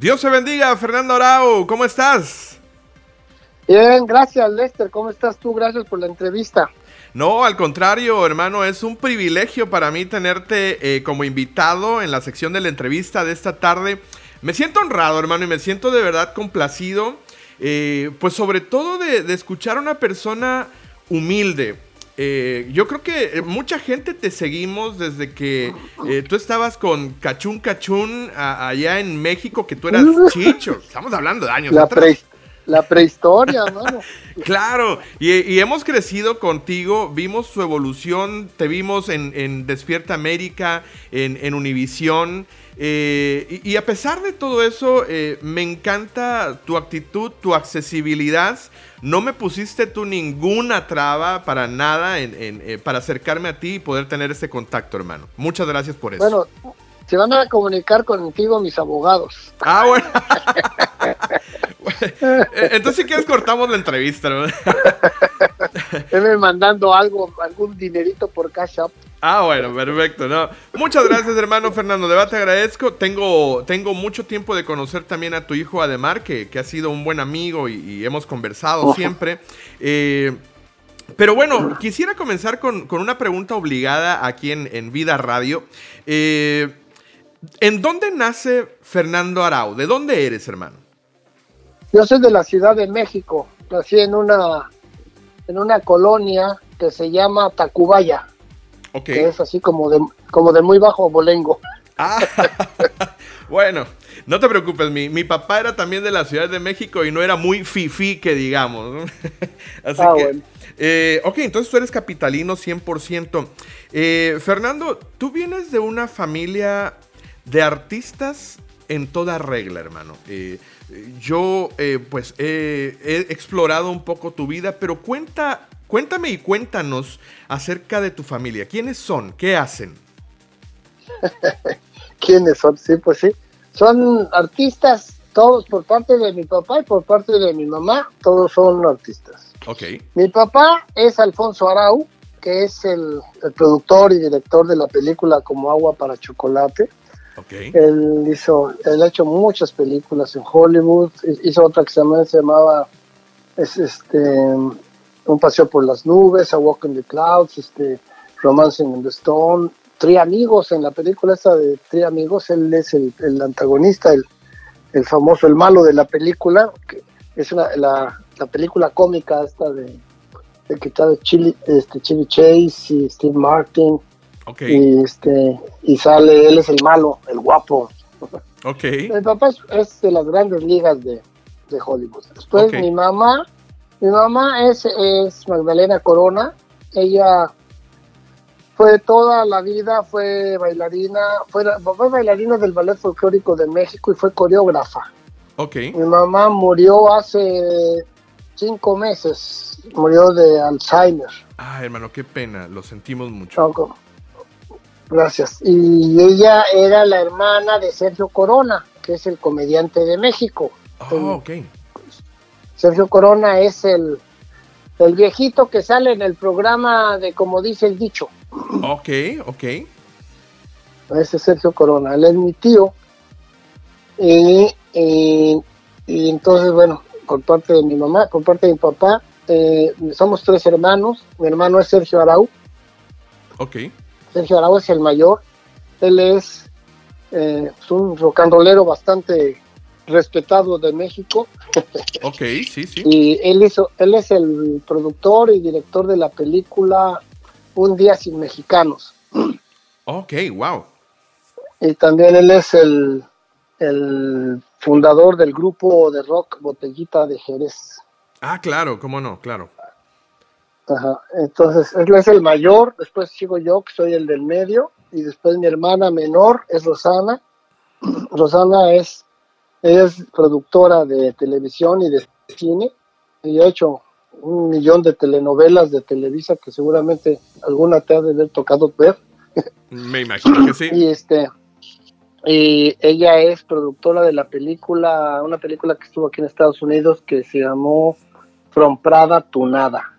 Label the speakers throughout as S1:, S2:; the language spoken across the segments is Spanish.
S1: Dios se bendiga, Fernando Arau, ¿cómo estás?
S2: Bien, gracias Lester, ¿cómo estás tú? Gracias por la entrevista.
S1: No, al contrario, hermano, es un privilegio para mí tenerte eh, como invitado en la sección de la entrevista de esta tarde. Me siento honrado, hermano, y me siento de verdad complacido, eh, pues sobre todo de, escuchar a una persona humilde. Eh, yo creo que mucha gente te seguimos desde que tú estabas con Cachún Cachún allá en México, que tú eras chicho. Estamos hablando de años
S2: la atrás. la prehistoria, hermano.
S1: claro, y, hemos crecido contigo, vimos su evolución, te vimos en, Despierta América, en, en Univisión. Eh, y, a pesar de todo eso, eh, me encanta tu actitud, tu accesibilidad. No me pusiste tú ninguna traba para nada en, eh, para acercarme a ti y poder tener ese contacto, hermano. Muchas gracias por eso.
S2: Bueno, se van a comunicar contigo mis abogados.
S1: Ah, bueno. Entonces, si quieres, cortamos la entrevista, ¿no?
S2: mandando algo, algún dinerito por Cash App.
S1: Ah, bueno, perfecto. No. Muchas gracias, hermano Fernando. De verdad te agradezco. Tengo, tengo mucho tiempo de conocer también a tu hijo Ademar, que, que ha sido un buen amigo y, hemos conversado siempre. Eh, pero bueno, quisiera comenzar con, una pregunta obligada aquí en, Vida Radio. Eh, ¿En dónde nace Fernando Arau? ¿De dónde eres, hermano?
S2: Yo soy de la Ciudad de México. Nací en una, en una colonia que se llama Tacubaya. Que es así como de, como de muy bajo bolengo.
S1: Ah, bueno, no te preocupes, mi, mi, papá era también de la Ciudad de México y no era muy fifi que digamos. Así ah, que, eh, ok, entonces tú eres capitalino 100%. Eh, Fernando, tú vienes de una familia de artistas en toda regla, hermano. Eh, yo, pues, he explorado un poco tu vida, pero cuenta Cuéntame y cuéntanos acerca de tu familia. ¿Quiénes son? ¿Qué hacen?
S2: ¿Quiénes son? Sí, pues sí. Son artistas, todos por parte de mi papá y por parte de mi mamá, todos son artistas.
S1: Ok.
S2: Mi papá es Alfonso Arau, que es el, productor y director de la película Como Agua para Chocolate.
S1: Okay.
S2: Él hizo, él ha hecho muchas películas en Hollywood, hizo otra que se, se llamaba es este un paseo por las nubes, A Walk in the Clouds, este, Romancing in the Stone, Tri Amigos, en la película esta de Tri Amigos, él es el, antagonista, el, el, famoso, el malo de la película, que es una, la, la película cómica esta de, de que está de Chili, este, Chili Chase y Steve Martin. Y, este, y sale, él es el malo, el guapo.
S1: Okay.
S2: Mi papá es, de las grandes ligas de, de Hollywood. Después mi mamá mi mamá es, es Magdalena Corona. Ella fue toda la vida, fue bailarina, fue, fue bailarina del Ballet Folclórico de México y fue coreógrafa.
S1: Ok.
S2: Mi mamá murió hace cinco meses, murió de Alzheimer.
S1: Ah, hermano, qué pena, lo sentimos mucho.
S2: Gracias. Y ella era la hermana de Sergio Corona, que es el comediante de México.
S1: Oh, ok.
S2: Sergio Corona es el, el viejito que sale en el programa de como dice el dicho.
S1: Ok, ok.
S2: Ese es Sergio Corona, él es mi tío. Y, entonces, bueno, por parte de mi mamá, por parte de mi papá, eh, somos tres hermanos. Mi hermano es Sergio Arau.
S1: Ok.
S2: Sergio Arau es el mayor. Él es, eh, es un rock and rollero bastante respetado de México.
S1: Ok, sí, sí.
S2: Y él, hizo, él es el productor y director de la película Un día sin mexicanos.
S1: Ok, wow.
S2: Y también él es el, el fundador del grupo de rock Botellita de Jerez.
S1: Ah, claro, cómo no, claro.
S2: Ajá. Entonces, él es el mayor, después sigo yo, que soy el del medio, y después mi hermana menor es Rosana. Rosana es ella es productora de televisión y de cine y ha hecho un millón de telenovelas de Televisa que seguramente alguna te ha de haber tocado ver.
S1: Me imagino que sí.
S2: y este y ella es productora de la película, una película que estuvo aquí en Estados Unidos que se llamó From Prada to Nada.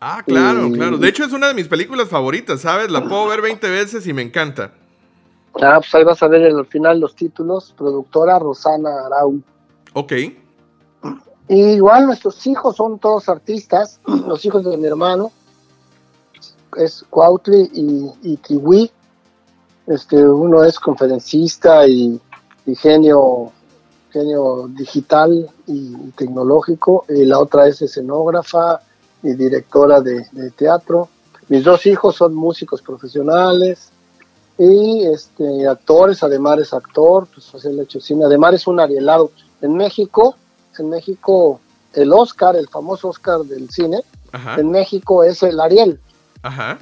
S1: Ah, claro, claro. De hecho es una de mis películas favoritas, ¿sabes? La puedo ver 20 veces y me encanta.
S2: Ah, pues ahí vas a ver al final los títulos. Productora Rosana Arau.
S1: Ok.
S2: Y igual nuestros hijos son todos artistas, los hijos de mi hermano, es Cuautli y, y Kiwi. Este, uno es conferencista y, genio, genio digital y, tecnológico, y la otra es escenógrafa y directora de, teatro. Mis dos hijos son músicos profesionales y este, actores, además es actor, pues el hecho cine, además es un arielado. En México en México el Oscar, el famoso Oscar del cine, en México es el Ariel. Ajá.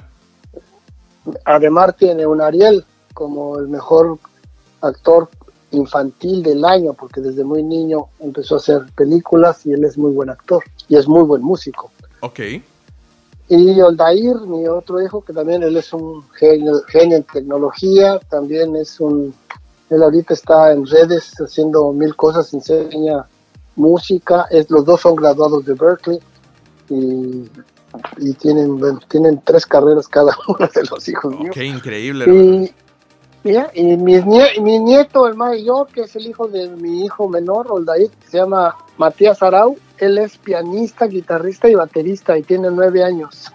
S2: Además tiene un Ariel como el mejor actor infantil del año, porque desde muy niño empezó a hacer películas y él es muy buen actor y es muy buen músico.
S1: Ok.
S2: Y Oldair, mi otro hijo, que también él es un genio, genio en tecnología, también es un, él ahorita está en redes haciendo mil cosas, enseña música, es, los dos son graduados de Berkeley y, tienen, tienen tres carreras cada uno de los hijos míos.
S1: Qué increíble.
S2: Y, y mi, nieto, el mayor, que es el hijo de mi hijo menor, Oldair, se llama Matías Arau, él es pianista, guitarrista y baterista y tiene nueve años.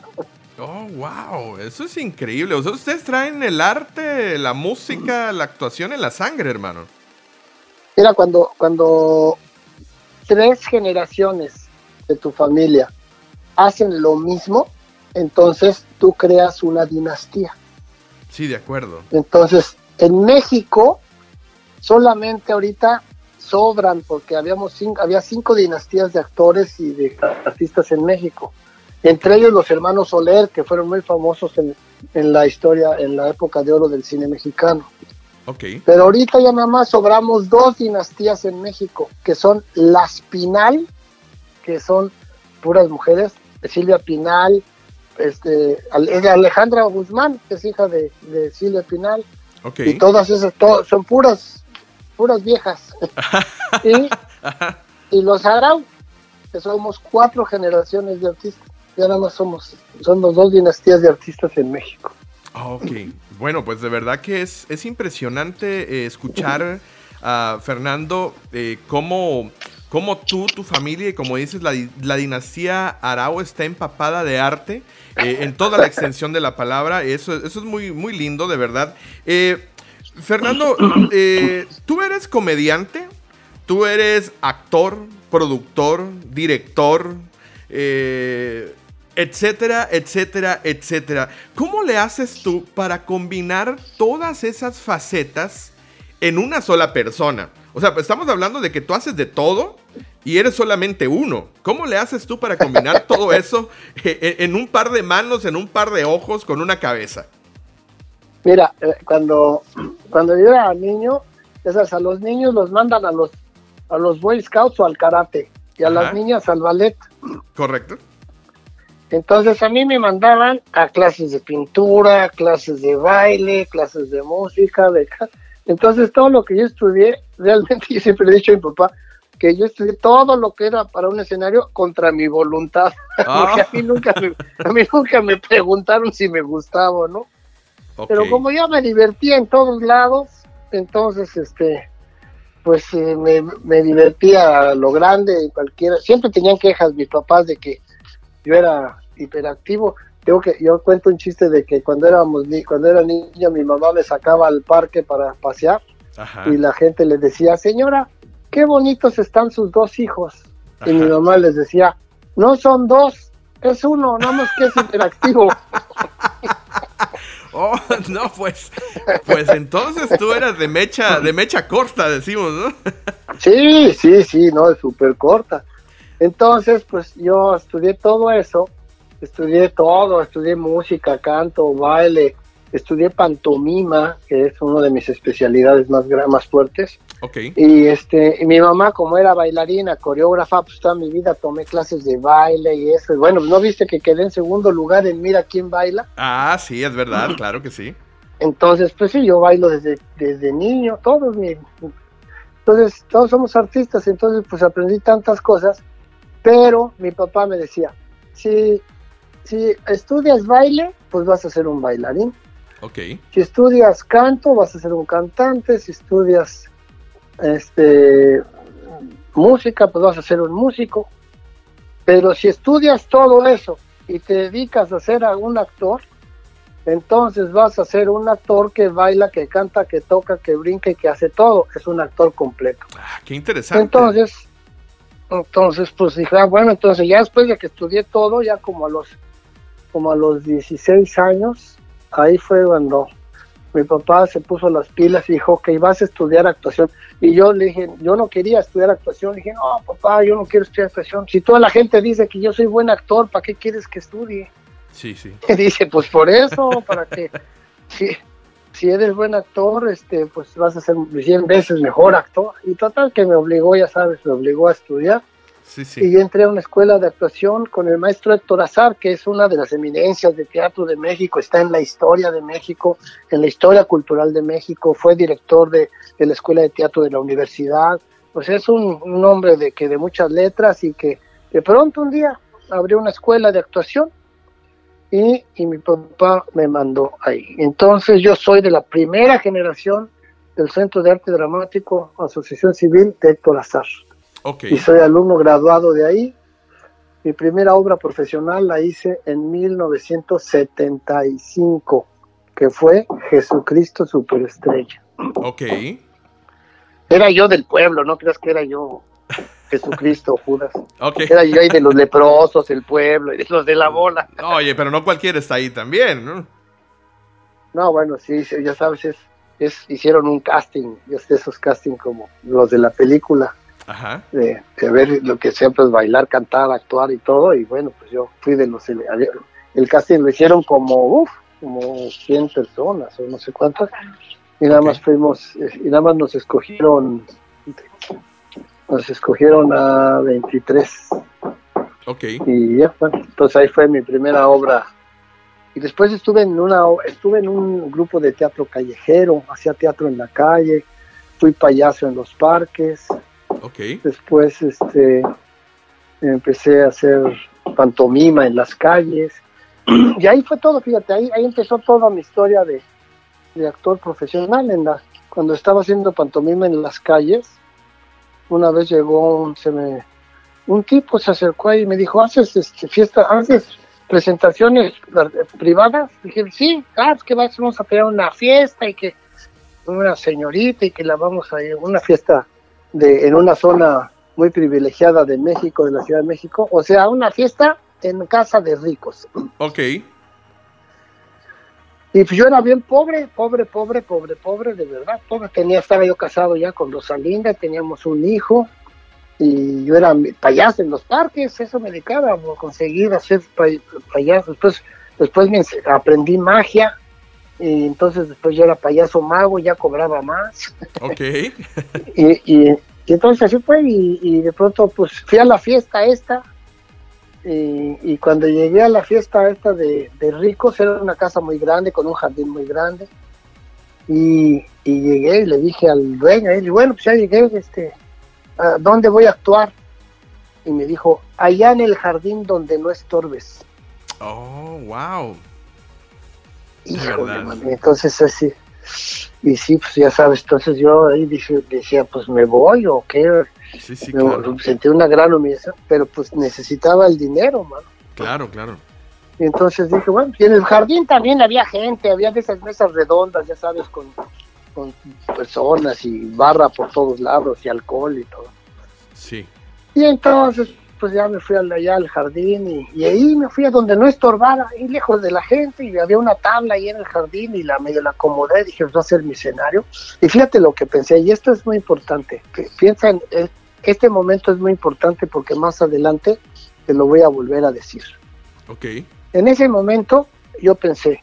S1: Oh, wow, eso es increíble. O sea, ustedes traen el arte, la música, la actuación en la sangre, hermano.
S2: Mira, cuando, cuando tres generaciones de tu familia hacen lo mismo, entonces tú creas una dinastía.
S1: Sí, de acuerdo.
S2: Entonces, en México, solamente ahorita sobran, porque habíamos cinco, había cinco dinastías de actores y de artistas en México. Entre ellos los hermanos Soler, que fueron muy famosos en, en la historia, en la época de oro del cine mexicano. Pero ahorita ya nada más sobramos dos dinastías en México, que son las Pinal, que son puras mujeres, Silvia Pinal, este, Alejandra Guzmán, que es hija de, Silvia Pinal, y todas esas son puras, puras viejas. y, y los Arau, que somos cuatro generaciones de artistas, ya nada más somos, somos dos dinastías de artistas en México.
S1: Ok, bueno, pues de verdad que es, es impresionante eh, escuchar a Fernando eh, cómo, tú, tu familia y como dices, la, dinastía Arau está empapada de arte eh, en toda la extensión de la palabra. Eso, es muy, muy lindo, de verdad. Fernando, tú eres comediante, tú eres actor, productor, director. Eh, etcétera, etcétera, etcétera. ¿Cómo le haces tú para combinar todas esas facetas en una sola persona? O sea, pues estamos hablando de que tú haces de todo y eres solamente uno. ¿Cómo le haces tú para combinar todo eso en un par de manos, en un par de ojos, con una cabeza?
S2: Mira, eh, cuando, cuando yo era niño, esas, a los niños los mandan a los, a los Boy Scouts o al karate y a las niñas al ballet.
S1: Correcto.
S2: Entonces a mí me mandaban a clases de pintura, clases de baile, clases de música, de... Entonces todo lo que yo estudié, realmente yo siempre le he dicho a mi papá que yo estudié todo lo que era para un escenario contra mi voluntad, ah. porque a mí, nunca me, a mí nunca me preguntaron si me gustaba o no. Pero como yo me divertía en todos lados, entonces este pues eh, me, me divertía a lo grande cualquiera. Siempre tenían quejas mis papás de que yo era hiperactivo. Tengo que, yo cuento un chiste de que cuando éramos cuando era niño mi mamá me sacaba al parque para pasear y la gente le decía, señora, qué bonitos están sus dos hijos. Y mi mamá les decía, no son dos, es uno, nada más que es hiperactivo.
S1: Oh, no, pues, pues entonces tú eras de mecha, de mecha corta, decimos, ¿no?
S2: Sí, sí, sí, no, es súper corta. Entonces, pues yo estudié todo eso estudié todo, estudié música, canto, baile, estudié pantomima, que es una de mis especialidades más, más fuertes.
S1: Okay.
S2: Y este, y mi mamá, como era bailarina, coreógrafa, pues toda mi vida tomé clases de baile y eso. Bueno, ¿no viste que quedé en segundo lugar en Mira quién baila?
S1: Ah, sí, es verdad, claro que sí.
S2: Entonces, pues sí, yo bailo desde, desde niño, todos mi, entonces todos somos artistas, entonces pues aprendí tantas cosas, pero mi papá me decía, sí si estudias baile, pues vas a ser un bailarín.
S1: Ok.
S2: Si estudias canto, vas a ser un cantante. Si estudias este, música, pues vas a ser un músico. Pero si estudias todo eso y te dedicas a ser un actor, entonces vas a ser un actor que baila, que canta, que toca, que brinca y que hace todo. Es un actor completo.
S1: Ah, qué interesante.
S2: Entonces, entonces pues dije, ah, bueno, entonces ya después de que estudié todo, ya como a los, como a los 16 años, ahí fue cuando mi papá se puso las pilas y dijo, que vas a estudiar actuación. Y yo le dije, yo no quería estudiar actuación. Le dije, no, papá, yo no quiero estudiar actuación. Si toda la gente dice que yo soy buen actor, ¿para qué quieres que estudie?
S1: Sí, sí.
S2: Y dice, pues por eso, para que si, si eres buen actor, este, pues vas a ser 100 veces mejor actor. Y total que me obligó, ya sabes, me obligó a estudiar. Y entré a una escuela de actuación con el maestro Héctor Azar, que es una de las eminencias de teatro de México, está en la historia de México, en la historia cultural de México, fue director de, la escuela de teatro de la universidad. Pues es un, hombre de, que de muchas letras y que de pronto un día abrió una escuela de actuación y, y mi papá me mandó ahí. Entonces yo soy de la primera generación del Centro de Arte Dramático, Asociación Civil de Héctor Azar. Y soy alumno graduado de ahí. Mi primera obra profesional la hice en 1975, que fue Jesucristo Superestrella.
S1: Ok.
S2: Era yo del pueblo, no creas que era yo Jesucristo, Judas. Okay. Era yo ahí de los leprosos, el pueblo, y de los de la bola.
S1: Oye, pero no cualquiera está ahí también, ¿no?
S2: No, bueno, sí, ya sabes, es, es, hicieron un casting, esos casting como los de la película. De, ver lo que siempre es bailar, cantar, actuar y todo. Y bueno, pues yo fui de los... El casting lo hicieron como, uff, como 100 personas o no sé cuántas. Y nada más fuimos, y nada más nos escogieron, nos escogieron a 23.
S1: Ok.
S2: Y ya, bueno, entonces ahí fue mi primera obra. Y después estuve en una, estuve en un grupo de teatro callejero, hacía teatro en la calle, fui payaso en los parques, Después este, empecé a hacer pantomima en las calles. Y ahí fue todo, fíjate, ahí, ahí empezó toda mi historia de, actor profesional. En la, cuando estaba haciendo pantomima en las calles, una vez llegó un, se me, un tipo, se acercó ahí y me dijo, ¿haces este, fiesta, haces presentaciones privadas? Dije, sí, ah, es que vamos a pedir una fiesta y que una señorita y que la vamos a ir, una fiesta de, en una zona muy privilegiada de México, de la Ciudad de México, o sea, una fiesta en casa de ricos.
S1: Ok.
S2: Y pues yo era bien pobre, pobre, pobre, pobre, pobre, de verdad, pobre. Tenía, estaba yo casado ya con Rosalinda, teníamos un hijo, y yo era payaso en los parques, eso me dedicaba a conseguir hacer payaso. Después, después me aprendí magia, y entonces después yo era payaso mago, ya cobraba más.
S1: Ok.
S2: y, entonces así fue, y, de pronto pues fui a la fiesta esta, y, cuando llegué a la fiesta esta de, ricos, era una casa muy grande, con un jardín muy grande, y, llegué y le dije al dueño, y bueno, pues ya llegué, este, ¿a dónde voy a actuar? Y me dijo, allá en el jardín donde no estorbes.
S1: Oh, wow
S2: entonces así. Y sí, pues ya sabes, entonces yo ahí dije, decía, pues me voy o qué. Sentí una gran humillación, pero pues necesitaba el dinero, mano.
S1: Claro, claro.
S2: Y entonces dije, bueno, y en el jardín también había gente, había de esas mesas redondas, ya sabes, con, con personas y barra por todos lados y alcohol y todo.
S1: Sí.
S2: Y entonces, pues ya me fui allá al jardín y, ahí me fui a donde no estorbara, ahí lejos de la gente y había una tabla ahí en el jardín y la medio la acomodé, dije, pues va a ser mi escenario. Y fíjate lo que pensé, y esto es muy importante, piensa en, este momento es muy importante porque más adelante te lo voy a volver a decir.
S1: Ok.
S2: En ese momento yo pensé,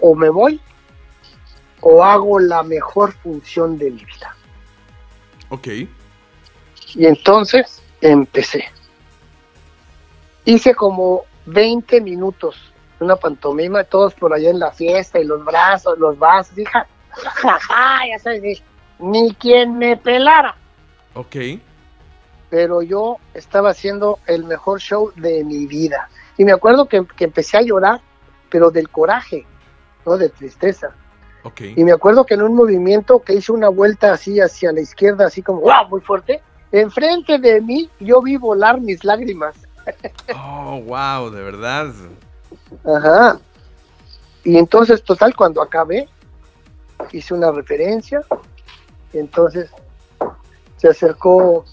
S2: o me voy o hago la mejor función de mi vida.
S1: Ok.
S2: Y entonces empecé. Hice como 20 minutos una pantomima, todos por allá en la fiesta y los brazos, los vasos, hija, jaja, ya sabes, ni quien me pelara.
S1: Ok.
S2: Pero yo estaba haciendo el mejor show de mi vida. Y me acuerdo que, que empecé a llorar, pero del coraje, no de tristeza. Y me acuerdo que en un movimiento que hice una vuelta así hacia la izquierda, así como ¡wow! muy fuerte, enfrente de mí yo vi volar mis lágrimas.
S1: Oh, wow, de verdad.
S2: Ajá. Y entonces, total, cuando acabé, hice una referencia, entonces se acercó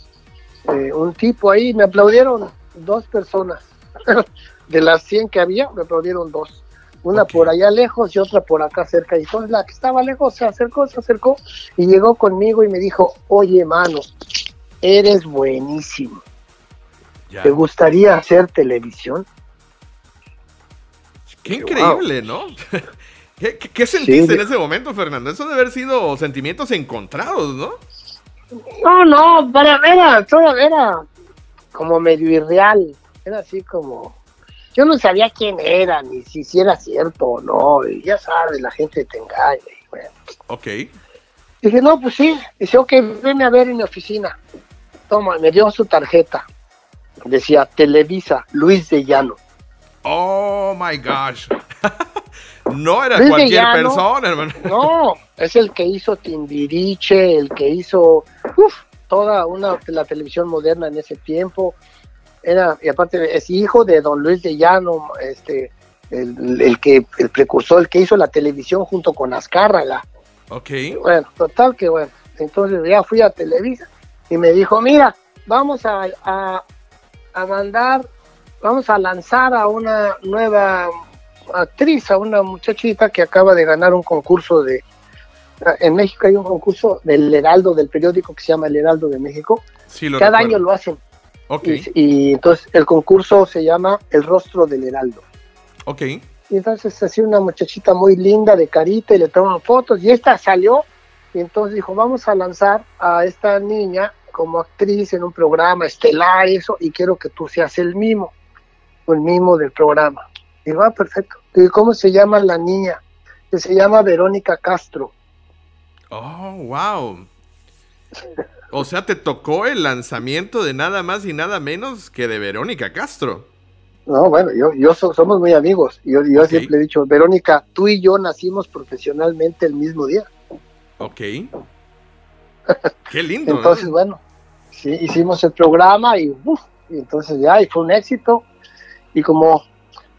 S2: eh, un tipo ahí, me aplaudieron dos personas. de las 100 que había, me aplaudieron dos. Una por allá lejos y otra por acá cerca. Y entonces la que estaba lejos se acercó, se acercó y llegó conmigo y me dijo, oye, mano, eres buenísimo. ¿Te gustaría hacer televisión?
S1: Qué increíble, ¿no? ¿Qué, sentiste en ese momento, Fernando? Eso debe haber sido sentimientos encontrados, ¿no?
S2: No, no, para era, todo era como medio irreal. Era así como. Yo no sabía quién era, ni si, era cierto o no. Y ya sabes, la gente te engaña. Y bueno.
S1: Ok.
S2: Dije, no, pues sí. Dice, ok, venme a ver en mi oficina. Toma, me dio su tarjeta. Decía Televisa, Luis de Llano.
S1: Oh my gosh. no era cualquier persona, hermano.
S2: No, es el que hizo Timbiriche, el que hizo toda una la televisión moderna en ese tiempo. Era, y aparte es hijo de don Luis de Llano, este, el, que, el precursor, el que hizo la televisión junto con Azcárraga.
S1: Ok.
S2: Bueno, total que bueno. Entonces ya fui a Televisa y me dijo, mira, vamos a, a mandar, vamos a lanzar a una nueva actriz, a una muchachita que acaba de ganar un concurso de... En México hay un concurso del Heraldo, del periódico que se llama El Heraldo de México. Cada año lo hacen. Y, entonces el concurso se llama El Rostro del Heraldo.
S1: Ok.
S2: Y entonces así una muchachita muy linda de carita y le toman fotos y esta salió y entonces dijo, vamos a lanzar a esta niña como actriz en un programa estelar y eso, y quiero que tú seas el mimo, el mimo del programa. Y va, ah, perfecto. ¿Y cómo se llama la niña? Que se llama Verónica Castro.
S1: Oh, wow. O sea, te tocó el lanzamiento de nada más y nada menos que de Verónica Castro.
S2: No, bueno, yo, yo somos muy amigos. Yo, yo siempre he dicho, Verónica, tú y yo nacimos profesionalmente el mismo día.
S1: Ok. Qué lindo.
S2: entonces, bueno, sí, hicimos el programa y, y entonces ya, y fue un éxito. Y como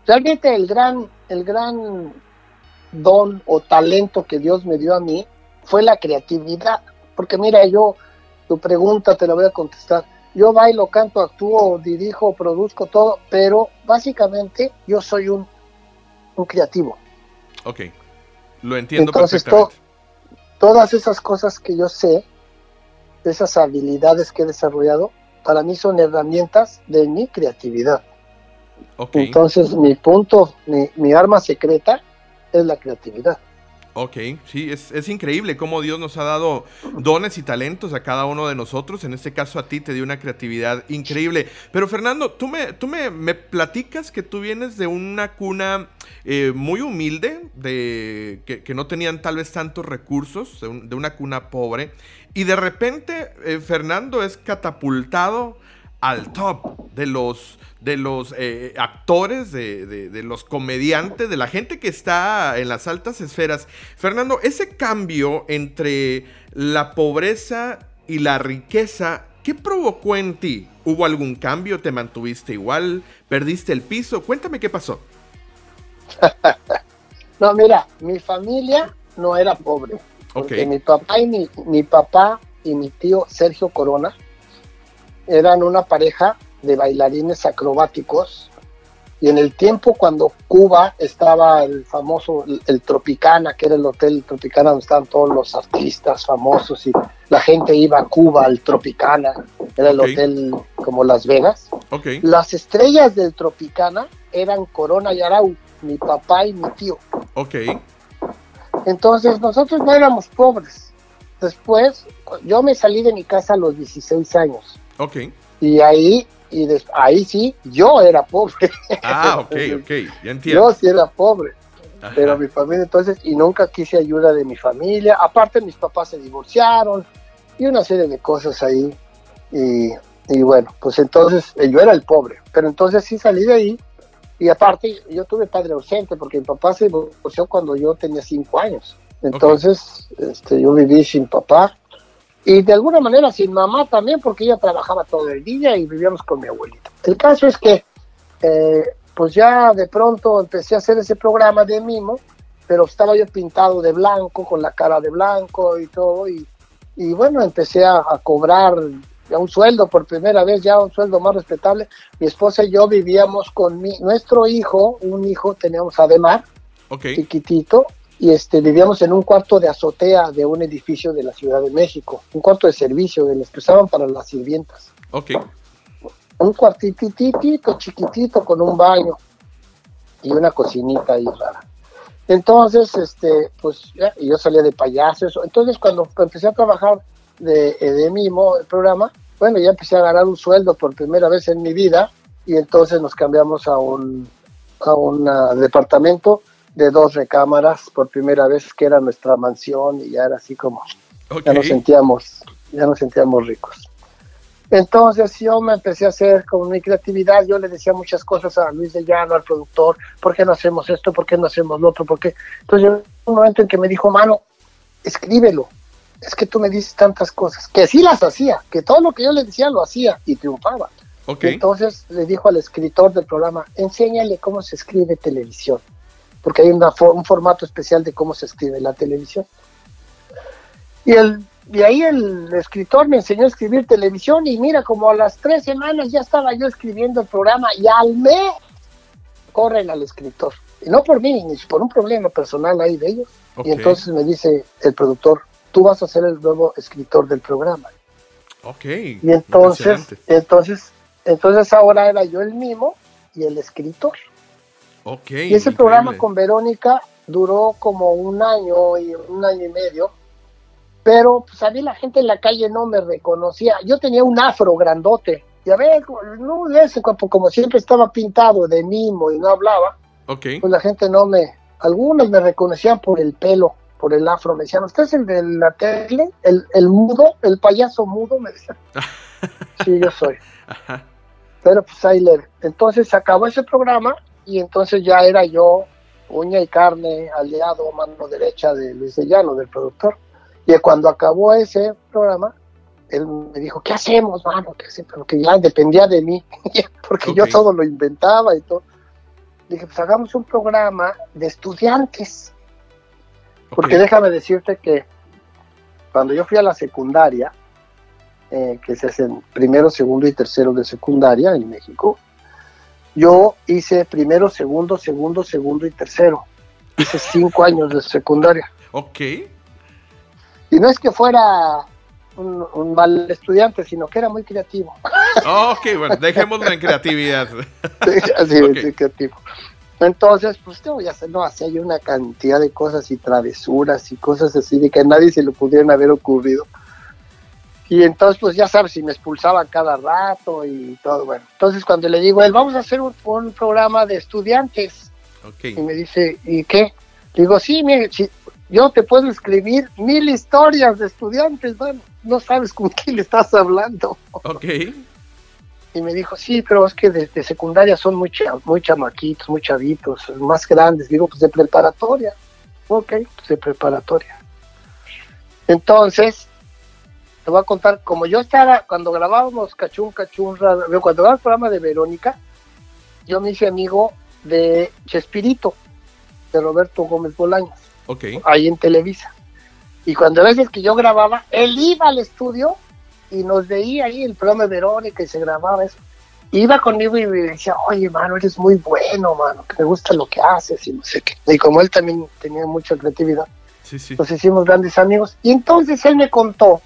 S2: realmente el gran, el gran don o talento que Dios me dio a mí fue la creatividad. Porque mira, yo, tu pregunta te la voy a contestar. Yo bailo, canto, actúo, dirijo, produzco todo, pero básicamente yo soy un, un creativo.
S1: Ok, lo entiendo
S2: Entonces, todas esas cosas que yo sé, esas habilidades que he desarrollado, para mí son herramientas de mi creatividad. Entonces mi punto, mi, mi, arma secreta es la creatividad.
S1: Ok, sí, es, es, increíble cómo Dios nos ha dado dones y talentos a cada uno de nosotros. En este caso a ti te dio una creatividad increíble. Pero Fernando, tú me, tú me, me platicas que tú vienes de una cuna eh, muy humilde, de, que, no tenían tal vez tantos recursos, de, de una cuna pobre. Y de repente eh, Fernando es catapultado al top de los, de los eh, actores, de, de, los comediantes, de la gente que está en las altas esferas. Fernando, ese cambio entre la pobreza y la riqueza, ¿qué provocó en ti? ¿Hubo algún cambio? ¿Te mantuviste igual? ¿Perdiste el piso? Cuéntame qué pasó.
S2: no, mira, mi familia no era pobre. Porque mi papá y mi, mi papá y mi tío Sergio Corona eran una pareja de bailarines acrobáticos y en el tiempo cuando Cuba estaba el famoso el, Tropicana, que era el hotel Tropicana donde estaban todos los artistas famosos y la gente iba a Cuba al Tropicana, era el hotel como Las Vegas. Las estrellas del Tropicana eran Corona y Arau, mi papá y mi tío.
S1: Ok.
S2: Entonces nosotros no éramos pobres. Después, yo me salí de mi casa a los 16 años.
S1: Ok.
S2: Y ahí, y ahí sí, yo era pobre.
S1: Ah, ok, ok, ya entiendo.
S2: Yo sí era pobre. Pero mi familia entonces, y nunca quise ayuda de mi familia. Aparte, mis papás se divorciaron y una serie de cosas ahí. Y, y bueno, pues entonces eh, yo era el pobre. Pero entonces sí salí de ahí Y aparte, yo tuve padre ausente porque mi papá se divorció cuando yo tenía cinco años. Entonces, este, yo viví sin papá y de alguna manera sin mamá también porque ella trabajaba todo el día y vivíamos con mi abuelita. El caso es que, eh, pues ya de pronto empecé a hacer ese programa de mimo, pero estaba yo pintado de blanco, con la cara de blanco y todo, y, y bueno, empecé a, a cobrar ya un sueldo por primera vez, ya un sueldo más respetable. Mi esposa y yo vivíamos con mi, nuestro hijo, un hijo teníamos Ademar, okay. chiquitito, y este, vivíamos en un cuarto de azotea de un edificio de la Ciudad de México, un cuarto de servicio de los que usaban para las sirvientas.
S1: Ok.
S2: Un cuartititito chiquitito con un baño y una cocinita ahí rara. Entonces, este, pues ya, yo salía de payasos. Entonces, cuando empecé a trabajar de, de mimo, el programa, bueno, ya empecé a ganar un sueldo por primera vez en mi vida y entonces nos cambiamos a un, a un departamento de dos recámaras por primera vez que era nuestra mansión y ya era así como ya nos sentíamos ya nos sentíamos ricos entonces yo me empecé a hacer con mi creatividad yo le decía muchas cosas a Luis de Llano al productor ¿por qué no hacemos esto? ¿por qué no hacemos lo otro? ¿por qué? entonces yo, un momento en que me dijo mano escríbelo es que tú me dices tantas cosas, que sí las hacía, que todo lo que yo le decía lo hacía y triunfaba. Entonces le dijo al escritor del programa, enséñale cómo se escribe televisión, porque hay una, un formato especial de cómo se escribe la televisión. Y, el, y ahí el escritor me enseñó a escribir televisión y mira, como a las tres semanas ya estaba yo escribiendo el programa y al mes corren al escritor. Y no por mí, ni por un problema personal ahí de ellos. Y entonces me dice el productor, tú vas a ser el nuevo escritor del programa.
S1: Ok.
S2: Y entonces, entonces, entonces ahora era yo el mimo y el escritor.
S1: Ok.
S2: Y ese programa con Verónica duró como un año y un año y medio, pero pues a mí la gente en la calle no me reconocía. Yo tenía un afro grandote, y a ver, no, ese como siempre estaba pintado de mimo y no hablaba,
S1: okay.
S2: pues la gente no me, algunos me reconocían por el pelo, por el afro, me decían, ¿usted es el de la tele? ¿El, el mudo? ¿El payaso mudo? Me decían. sí, yo soy. Pero pues ahí le... Entonces se acabó ese programa y entonces ya era yo uña y carne, aliado, mano derecha de Luis de Llano, del productor. Y cuando acabó ese programa, él me dijo, ¿qué hacemos, mano? ¿Qué hacemos? Porque ya dependía de mí, porque yo todo lo inventaba y todo. Dije, pues hagamos un programa de estudiantes. Porque déjame decirte que cuando yo fui a la secundaria, eh, que se hacen primero, segundo y tercero de secundaria en México, yo hice primero, segundo, segundo, segundo y tercero. Hice cinco años de secundaria.
S1: Ok.
S2: Y no es que fuera un, mal estudiante, sino que era muy creativo.
S1: ok, bueno, dejémoslo en creatividad.
S2: sí, okay. creativo. Entonces, pues te voy a hacer, no, así hay una cantidad de cosas y travesuras y cosas así de que a nadie se le pudieran haber ocurrido. Y entonces, pues ya sabes, si me expulsaban cada rato y todo, bueno. Entonces, cuando le digo a él, vamos a hacer un, programa de estudiantes.
S1: Okay.
S2: Y me dice, ¿y qué? digo, sí, mire, si, yo te puedo escribir mil historias de estudiantes, bueno, no sabes con quién le estás hablando.
S1: Ok.
S2: Y me dijo, sí, pero es que de, secundaria son muy, muy chamaquitos, muy chavitos, más grandes. Digo, pues de preparatoria. Ok, pues de preparatoria. Entonces, te voy a contar, como yo estaba, cuando grabábamos Cachún, Cachún, cuando grababa el programa de Verónica, yo me hice amigo de Chespirito, de Roberto Gómez Bolaños,
S1: okay.
S2: ahí en Televisa. Y cuando a veces que yo grababa, él iba al estudio y nos veía ahí el programa de Verónica y se grababa eso. Iba conmigo y me decía, oye, mano, eres muy bueno, mano, que me gusta lo que haces y no sé qué. Y como él también tenía mucha creatividad,
S1: sí, sí.
S2: nos hicimos grandes amigos. Y entonces él me contó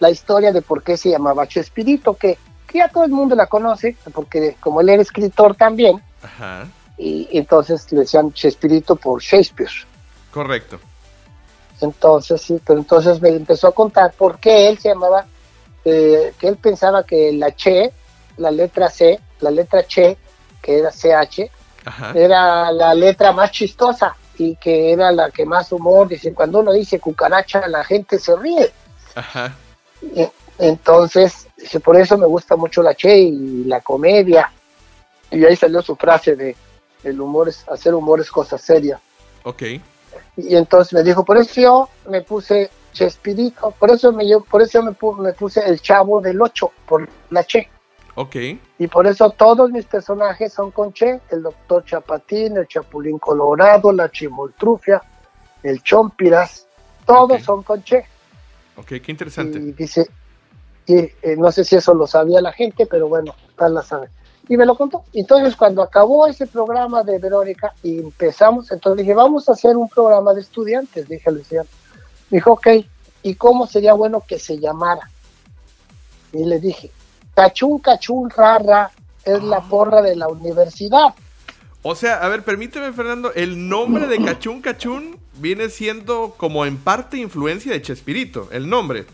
S2: la historia de por qué se llamaba Chespirito, que, que ya todo el mundo la conoce, porque como él era escritor también,
S1: Ajá.
S2: y entonces le decían Chespirito por Shakespeare.
S1: Correcto.
S2: Entonces, sí, pero entonces me empezó a contar por qué él se llamaba, eh, que él pensaba que la Che, la letra C, la letra Che, que era CH,
S1: Ajá.
S2: era la letra más chistosa y que era la que más humor, dice, cuando uno dice cucaracha la gente se ríe.
S1: Ajá.
S2: Y, entonces, por eso me gusta mucho la Che y la comedia. Y ahí salió su frase de el humor es, hacer humor es cosa seria.
S1: Ok.
S2: Y, entonces me dijo, por eso yo me puse Chespirito, por eso me, yo, por eso me, me puse el chavo del 8, por la Che.
S1: Ok.
S2: Y por eso todos mis personajes son con Che, el doctor Chapatín, el Chapulín Colorado, la Chimoltrufia, el Chompiras, todos son con Che.
S1: Ok, qué interesante.
S2: Y dice, y, eh, no sé si eso lo sabía la gente, pero bueno, tal la sabe. Y me lo contó. Entonces, cuando acabó ese programa de Verónica y empezamos, entonces dije, vamos a hacer un programa de estudiantes, dije Luciano. Dijo, ok, ¿y cómo sería bueno que se llamara? Y le dije, Cachún, Cachún, Rara es la ah. porra de la universidad.
S1: O sea, a ver, permíteme, Fernando, el nombre de Cachún, Cachún viene siendo como en parte influencia de Chespirito, el nombre.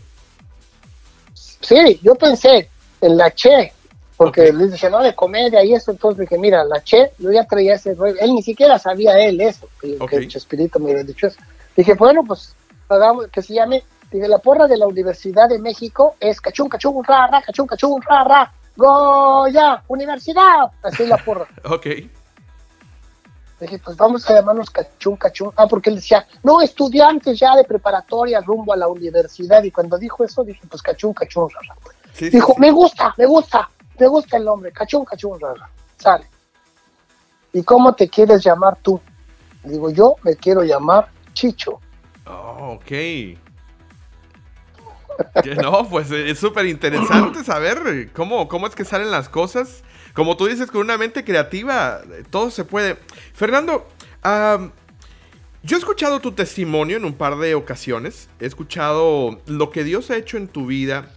S2: Sí, yo pensé en la Che, porque les decía, no, de comedia y eso, entonces dije, mira, la Che, yo ya traía ese rollo, él ni siquiera sabía él eso, que, el Chespirito me había dicho eso. Dije, bueno, pues hagamos que se llame, dije, la porra de la Universidad de México es cachún, cachún, ra, ra, cachún, cachún, ra, ra, Goya, universidad, así es la porra.
S1: ok.
S2: Dije, pues vamos a llamarnos cachún, cachún. Ah, porque él decía, no, estudiantes ya de preparatoria rumbo a la universidad. Y cuando dijo eso, dije, pues cachún, cachún, rara. Dijo, me gusta, me gusta, me gusta el nombre, cachún, cachún, rara. Sale. ¿Y cómo te quieres llamar tú? Digo, yo me quiero llamar Chicho.
S1: Oh, ok. no, pues es súper interesante saber cómo, cómo es que salen las cosas. Como tú dices, con una mente creativa, todo se puede. Fernando, yo he escuchado tu testimonio en un par de ocasiones. He escuchado lo que Dios ha hecho en tu vida.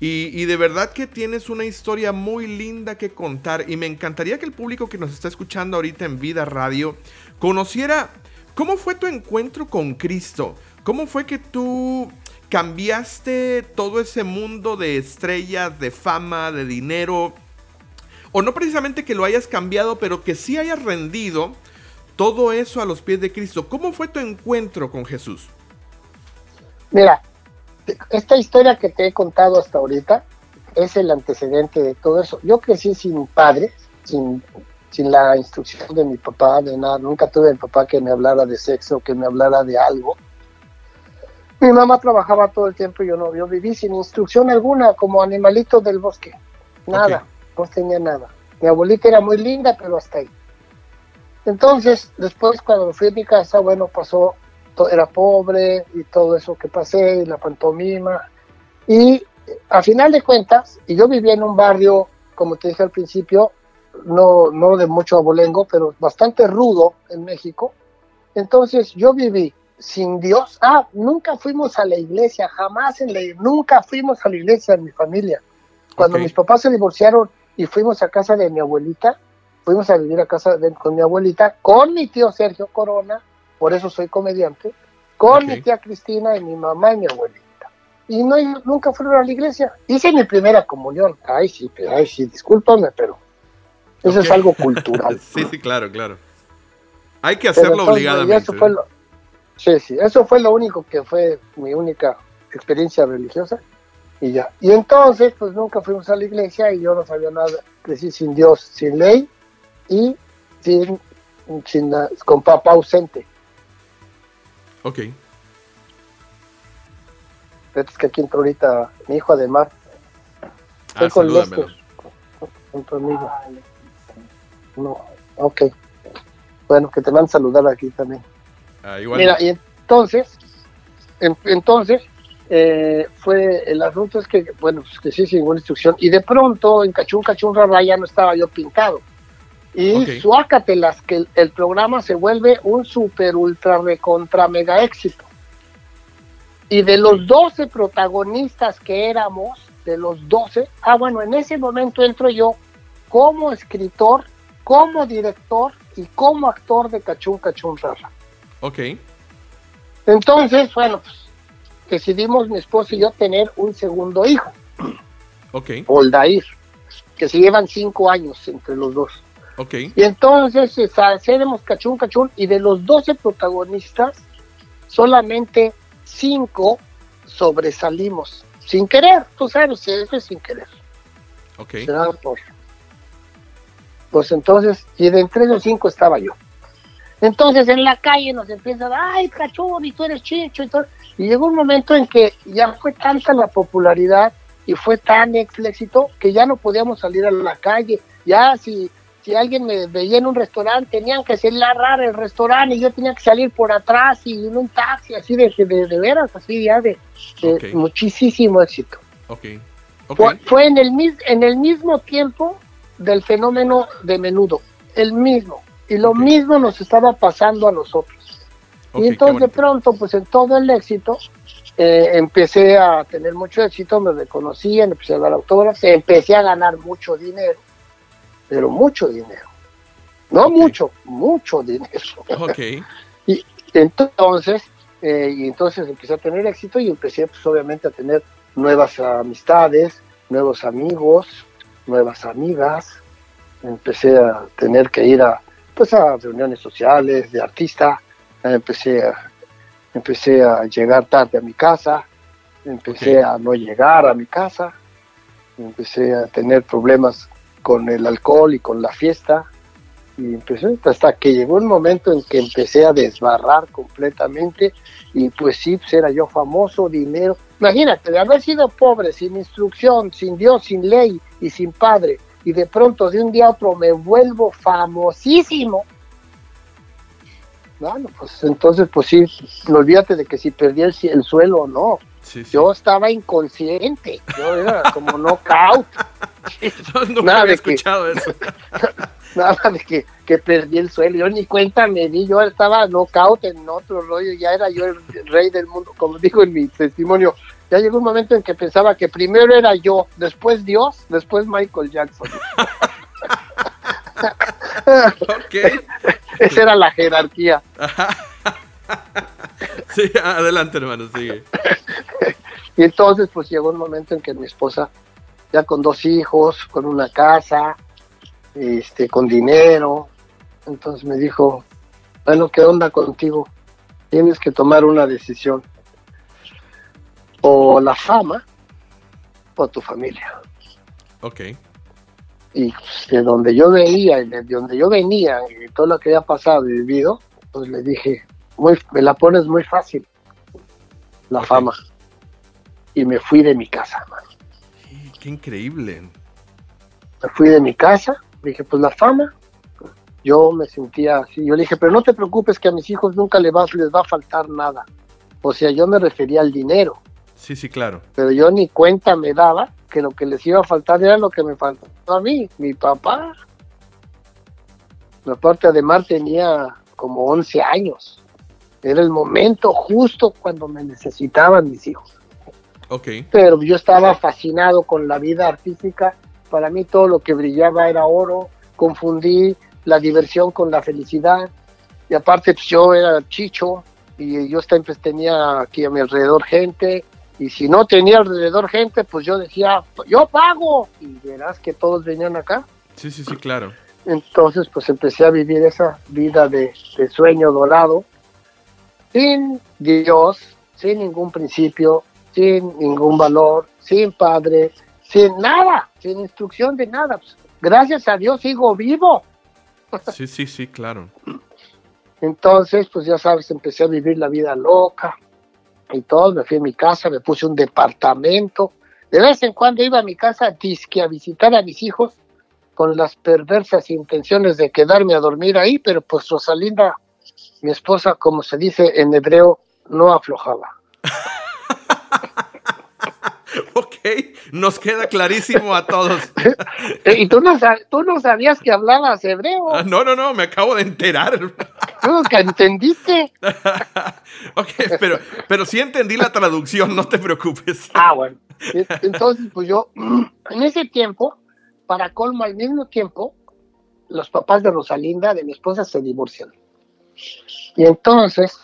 S1: Y, y, de verdad que tienes una historia muy linda que contar. Y me encantaría que el público que nos está escuchando ahorita en Vida Radio conociera cómo fue tu encuentro con Cristo. ¿Cómo fue que tú cambiaste todo ese mundo de estrellas, de fama, de dinero? O no precisamente que lo hayas cambiado, pero que sí hayas rendido todo eso a los pies de Cristo. ¿Cómo fue tu encuentro con Jesús?
S2: Mira, esta historia que te he contado hasta ahorita es el antecedente de todo eso. Yo crecí sin padres, sin, sin la instrucción de mi papá, de nada. Nunca tuve el papá que me hablara de sexo, que me hablara de algo. Mi mamá trabajaba todo el tiempo y yo no, yo viví sin instrucción alguna, como animalito del bosque. Nada, no tenía nada. Mi abuelita era muy linda, pero hasta ahí. Entonces, después cuando fui a mi casa, bueno, pasó, era pobre y todo eso que pasé, y la pantomima. Y a final de cuentas, y yo vivía en un barrio, como te dije al principio, no, no de mucho abolengo, pero bastante rudo en México. Entonces yo viví sin Dios. Ah, nunca fuimos a la iglesia, jamás en la, nunca fuimos a la iglesia en mi familia. Cuando mis papás se divorciaron y fuimos a casa de mi abuelita, fuimos a vivir a casa de, con mi abuelita, con mi tío Sergio Corona, por eso soy comediante, con mi tía Cristina y mi mamá y mi abuelita. Y no, nunca fueron a la iglesia. Hice mi primera comunión. Ay, sí, ay, sí, discúlpame, pero eso es algo cultural.
S1: sí, sí, claro, claro. Hay que hacerlo obligadamente.
S2: Sí, sí, eso fue lo único que fue mi única experiencia religiosa y ya. Y entonces, pues nunca fuimos a la iglesia y yo no sabía nada, crecí sin Dios, sin ley y sin, sin con papá ausente.
S1: Ok.
S2: Es que aquí entró ahorita mi hijo además. Estoy ah, con Lester, con tu amigo. No, ok. Bueno, que te van a saludar aquí también.
S1: Ah,
S2: Mira, y entonces, entonces, eh, fue el asunto es que, bueno, pues que sí, sin ninguna instrucción, y de pronto en Cachún Cachún Rara ya no estaba yo pintado. Y suácatelas, que el, programa se vuelve un super ultra recontra mega éxito. Y de los 12 protagonistas que éramos, de los 12, ah, bueno, en ese momento entro yo como escritor, como director y como actor de Cachún Cachún Rara.
S1: Ok.
S2: Entonces, bueno, pues decidimos mi esposo y yo tener un segundo hijo.
S1: Ok.
S2: Oldair, que se llevan cinco años entre los dos.
S1: Ok.
S2: Y entonces hacemos cachún, cachún, y de los 12 protagonistas, solamente cinco sobresalimos. Sin querer, tú sabes, eso es sin querer.
S1: Ok.
S2: Por Pues entonces, y de entre esos cinco estaba yo. Entonces en la calle nos empiezan, ay, cachorro, y tú eres chicho y todo. Y llegó un momento en que ya fue tanta la popularidad y fue tan el éxito que ya no podíamos salir a la calle. Ya si, si alguien me veía en un restaurante, tenían que cerrar el restaurante y yo tenía que salir por atrás y en un taxi, así de, de, veras, así ya de, muchísimo éxito.
S1: Okay.
S2: Fue, en, el, en el mismo tiempo del fenómeno de menudo, el mismo. Y lo mismo nos estaba pasando a nosotros. Y entonces de pronto, pues en todo el éxito, eh, empecé a tener mucho éxito, me reconocían, empecé a dar autógrafos, empecé a ganar mucho dinero, pero mucho dinero. No mucho, mucho dinero. y entonces, eh, y entonces empecé a tener éxito y empecé pues obviamente a tener nuevas amistades, nuevos amigos, nuevas amigas. Empecé a tener que ir a pues a reuniones sociales de artista, empecé a, empecé a llegar tarde a mi casa, empecé a no llegar a mi casa, empecé a tener problemas con el alcohol y con la fiesta, y empecé hasta que llegó un momento en que empecé a desbarrar completamente y pues sí, pues era yo famoso, dinero. Imagínate, de haber sido pobre, sin instrucción, sin Dios, sin ley y sin padre, y de pronto de un día a otro me vuelvo famosísimo. Bueno, pues entonces, pues sí, olvídate de que si perdí el, suelo o no. Yo estaba inconsciente, yo era como knockout.
S1: no, nada había escuchado eso.
S2: nada de que, que, perdí el suelo, yo ni cuenta me di, yo estaba knockout en otro rollo, ya era yo el rey del mundo, como digo en mi testimonio, ya llegó un momento en que pensaba que primero era yo, después Dios, después Michael Jackson.
S1: okay.
S2: Esa era la jerarquía.
S1: sí, adelante hermano, sigue.
S2: y entonces pues llegó un momento en que mi esposa, ya con dos hijos, con una casa, este, con dinero, entonces me dijo, bueno, ¿qué onda contigo? Tienes que tomar una decisión o la fama o tu familia.
S1: Ok.
S2: Y de donde yo veía, y de donde yo venía, y todo lo que había pasado y vivido, pues le dije, muy, me la pones muy fácil, la fama. Y me fui de mi casa,
S1: Qué increíble.
S2: Me fui de mi casa, dije, pues la fama. Yo me sentía así. Yo le dije, pero no te preocupes que a mis hijos nunca les va, les va a faltar nada. O sea, yo me refería al dinero.
S1: Sí, sí, claro.
S2: Pero yo ni cuenta me daba que lo que les iba a faltar era lo que me faltó a mí, mi papá. Aparte, además tenía como 11 años. Era el momento justo cuando me necesitaban mis hijos. Pero yo estaba fascinado con la vida artística. Para mí todo lo que brillaba era oro. Confundí la diversión con la felicidad. Y aparte pues, yo era chicho y yo siempre tenía aquí a mi alrededor gente y si no tenía alrededor gente, pues yo decía, yo pago. Y verás que todos venían acá.
S1: Sí, sí, sí, claro.
S2: Entonces, pues empecé a vivir esa vida de, sueño dorado, sin Dios, sin ningún principio, sin ningún valor, sin padre, sin nada, sin instrucción de nada. Pues, gracias a Dios sigo vivo.
S1: Sí, sí, sí, claro.
S2: Entonces, pues ya sabes, empecé a vivir la vida loca, y todo, me fui a mi casa, me puse un departamento. De vez en cuando iba a mi casa disque a visitar a mis hijos con las perversas intenciones de quedarme a dormir ahí, pero pues Rosalinda, mi esposa, como se dice en hebreo, no aflojaba.
S1: ok, nos queda clarísimo a todos.
S2: ¿Y tú no, tú no sabías que hablabas hebreo?
S1: Ah, no, no, no, me acabo de enterar.
S2: ¿Nunca entendiste?
S1: ok, pero, pero sí entendí la traducción, no te preocupes.
S2: Ah, bueno. Entonces, pues yo, en ese tiempo, para colmo, al mismo tiempo, los papás de Rosalinda, de mi esposa, se divorcian. Y entonces,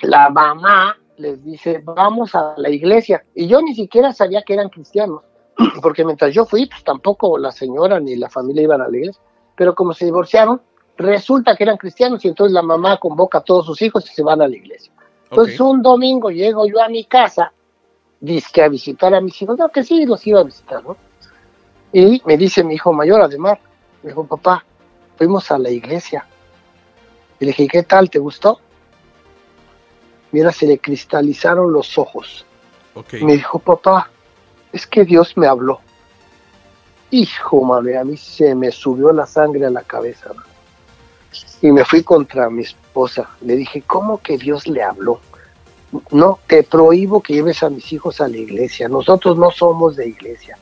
S2: la mamá les dice, vamos a la iglesia. Y yo ni siquiera sabía que eran cristianos, porque mientras yo fui, pues tampoco la señora ni la familia iban a la iglesia. Pero como se divorciaron, resulta que eran cristianos y entonces la mamá convoca a todos sus hijos y se van a la iglesia. Entonces un domingo llego yo a mi casa, disque a visitar a mis hijos, no, que sí, los iba a visitar, ¿no? Y me dice mi hijo mayor, además, Me dijo, papá, fuimos a la iglesia. Y le dije, ¿qué tal? ¿Te gustó? Mira, se le cristalizaron los ojos. Me dijo, papá, es que Dios me habló. Hijo, madre, a mí se me subió la sangre a la cabeza. Y me fui contra mi esposa. Le dije, ¿cómo que Dios le habló? No, te prohíbo que lleves a mis hijos a la iglesia. Nosotros no somos de iglesia.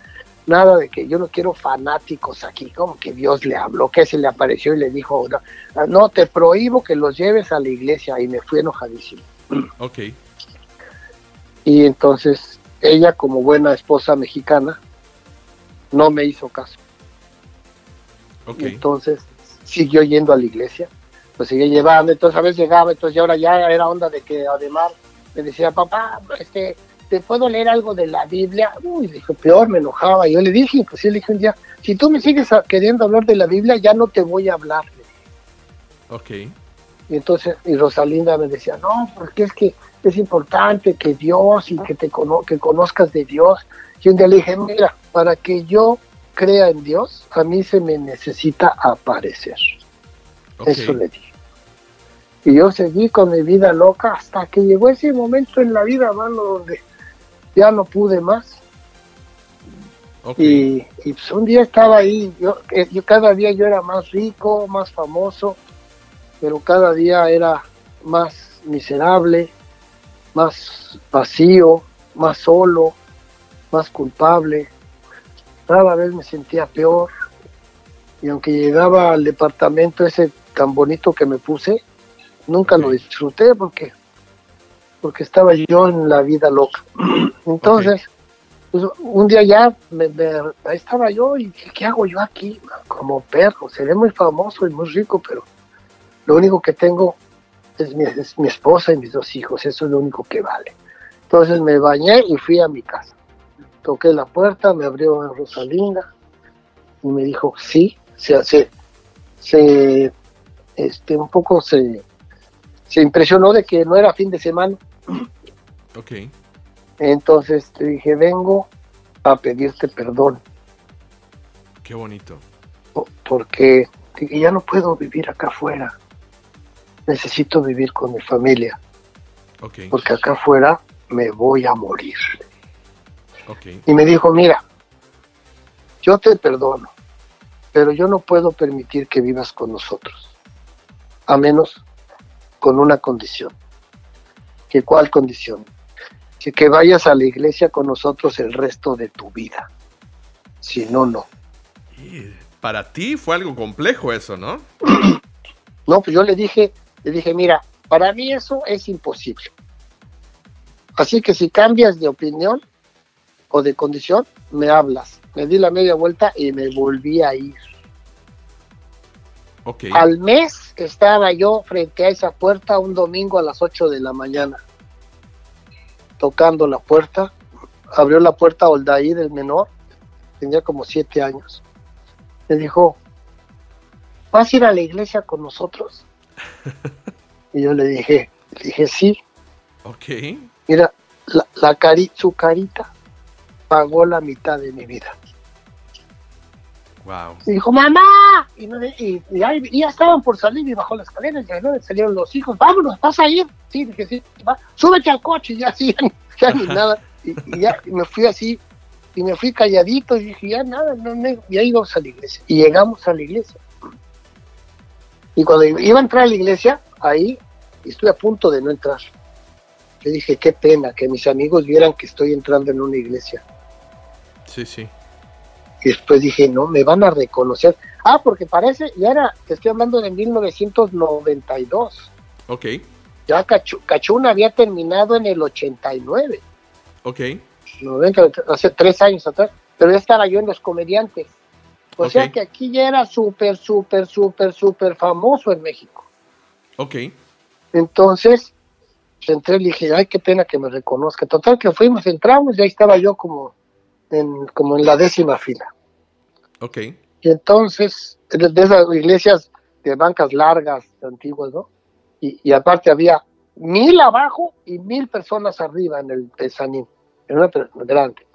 S2: Nada de que yo no quiero fanáticos aquí, como que Dios le habló, que se le apareció y le dijo, no, no te prohíbo que los lleves a la iglesia. Y me fui enojadísimo.
S1: Ok.
S2: Y entonces ella, como buena esposa mexicana, no me hizo caso.
S1: Okay.
S2: Entonces siguió yendo a la iglesia, pues seguía llevando, entonces a veces llegaba, entonces ahora ya era onda de que además me decía, papá, este, ¿te puedo leer algo de la Biblia? Uy, dijo, peor, me enojaba. Yo le dije, pues le dije un día, si tú me sigues queriendo hablar de la Biblia, ya no te voy a hablar.
S1: Ok.
S2: Y entonces, y Rosalinda me decía, no, porque es que es importante que Dios y que te que conozcas de Dios. Y un día le dije, mira, para que yo crea en Dios, a mí se me necesita aparecer. Eso le dije. Y yo seguí con mi vida loca hasta que llegó ese momento en la vida, mano, donde ya no pude más. Y, pues un día estaba ahí, yo, eh, yo cada día yo era más rico, más famoso, pero cada día era más miserable, más vacío, más solo, más culpable. Cada vez me sentía peor. Y aunque llegaba al departamento ese tan bonito que me puse, nunca lo disfruté porque, porque estaba yo en la vida loca. Entonces, pues, un día ya me, ahí estaba yo y ¿qué hago yo aquí? Como perro, seré muy famoso y muy rico, pero lo único que tengo es mi, esposa y mis dos hijos, eso es lo único que vale. Entonces me bañé y fui a mi casa. Toqué la puerta, me abrió Rosalinda y me dijo, sí, se hace, se, este, un poco se, se impresionó de que no era fin de semana.
S1: Ok.
S2: Entonces te dije, vengo a pedirte perdón.
S1: Qué bonito.
S2: Porque ya no puedo vivir acá afuera necesito vivir con mi familia. Porque acá afuera me voy a morir. Y me dijo, mira, yo te perdono, pero yo no puedo permitir que vivas con nosotros, a menos con una condición. ¿Qué cuál condición? Que, que vayas a la iglesia con nosotros el resto de tu vida. Si no, no.
S1: para ti fue algo complejo eso, ¿no?
S2: no, pues yo le dije, le dije, mira, para mí eso es imposible. Así que si cambias de opinión o de condición, me hablas. Me di la media vuelta y me volví a ir.
S1: Okay.
S2: Al mes estaba yo frente a esa puerta un domingo a las 8 de la mañana, tocando la puerta. Abrió la puerta Oldaí el menor, tenía como siete años. Le dijo, ¿vas a ir a la iglesia con nosotros? Y yo le dije, le dije, sí.
S1: Ok.
S2: Mira, la, la cari su carita pagó la mitad de mi vida.
S1: Wow.
S2: Y dijo, mamá. Y, ya, estaban por salir y bajó las escaleras, ya ¿no? salieron los hijos, vámonos, vas a ir. Sí, dije, sí, va, súbete al coche, y ya sí, ya, ni nada. Y, ya me fui así, y me fui calladito, y dije, ya nada, no, no, y ahí íbamos a la iglesia. Y llegamos a la iglesia. Y cuando iba a entrar a la iglesia, ahí estoy a punto de no entrar. Yo dije, qué pena que mis amigos vieran que estoy entrando en una iglesia.
S1: Sí, sí.
S2: Y después dije, no, me van a reconocer. Ah, porque parece, ya era, te estoy hablando de 1992.
S1: Ok.
S2: Ya Cachuna había terminado en el 89.
S1: Ok.
S2: hace tres años atrás. Pero ya estaba yo en los comediantes. O sea que aquí ya era súper, súper, súper, súper famoso en México.
S1: Ok.
S2: Entonces, pues, entré y dije, ay, qué pena que me reconozca. Total que fuimos, entramos y ahí estaba yo como en, como en la décima fila.
S1: Ok.
S2: Y entonces, de esas iglesias de bancas largas, antiguas, ¿no? Y, y aparte había mil abajo y mil personas arriba en el pesanín, en una grande.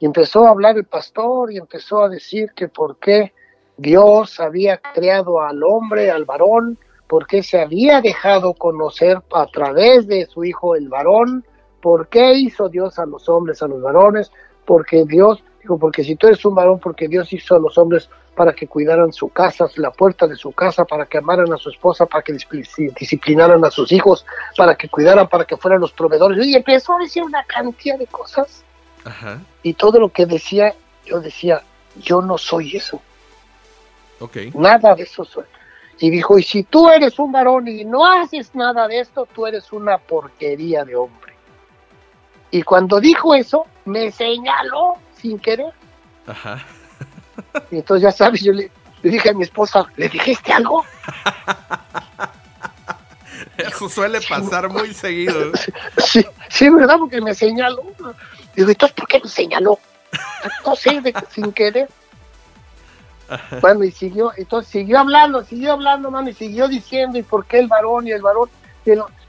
S2: Y empezó a hablar el pastor y empezó a decir que por qué Dios había creado al hombre, al varón, porque se había dejado conocer a través de su hijo el varón, por qué hizo Dios a los hombres, a los varones, porque Dios, dijo, porque si tú eres un varón, porque Dios hizo a los hombres para que cuidaran su casa, la puerta de su casa, para que amaran a su esposa, para que disciplinaran a sus hijos, para que cuidaran, para que fueran los proveedores. Y empezó a decir una cantidad de cosas. Y todo lo que decía, yo decía, yo no soy eso.
S1: Okay.
S2: Nada de eso soy. Y dijo, y si tú eres un varón y no haces nada de esto, tú eres una porquería de hombre. Y cuando dijo eso, me señaló sin querer.
S1: Ajá.
S2: Y entonces ya sabes, yo le, dije a mi esposa, ¿le dijiste algo?
S1: Eso suele pasar muy seguido.
S2: Sí, sí, ¿verdad? Porque me señaló. Digo, entonces, ¿por qué me señaló? No sé, sin querer. Bueno, y siguió, entonces siguió hablando, siguió hablando, mano, y siguió diciendo, ¿y por qué el varón y el varón?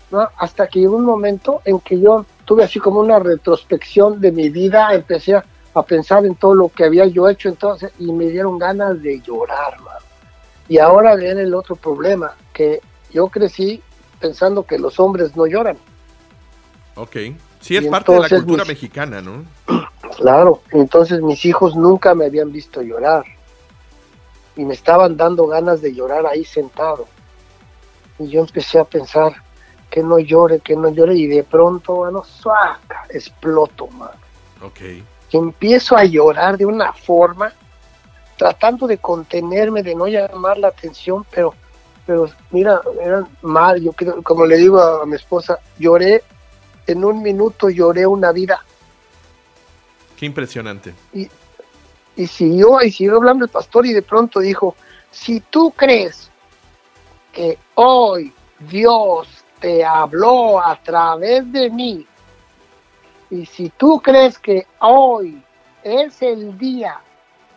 S2: ¿no? Hasta que llegó un momento en que yo tuve así como una retrospección de mi vida, empecé a, pensar en todo lo que había yo hecho entonces y me dieron ganas de llorar, mano. Y ahora viene el otro problema, que yo crecí pensando que los hombres no lloran.
S1: Ok, sí es parte de la cultura mexicana, ¿no?
S2: Claro, entonces mis hijos nunca me habían visto llorar y me estaban dando ganas de llorar ahí sentado. Y yo empecé a pensar que no llore, que no llore, y de pronto, bueno, suaca, exploto, mano.
S1: Ok.
S2: Y empiezo a llorar de una forma, tratando de contenerme, de no llamar la atención, pero, pero mira, era mal, yo como le digo a mi esposa, lloré, en un minuto lloré una vida.
S1: Qué impresionante.
S2: Y, y siguió, y siguió hablando el pastor y de pronto dijo, si tú crees que hoy Dios te habló a través de mí, y si tú crees que hoy es el día,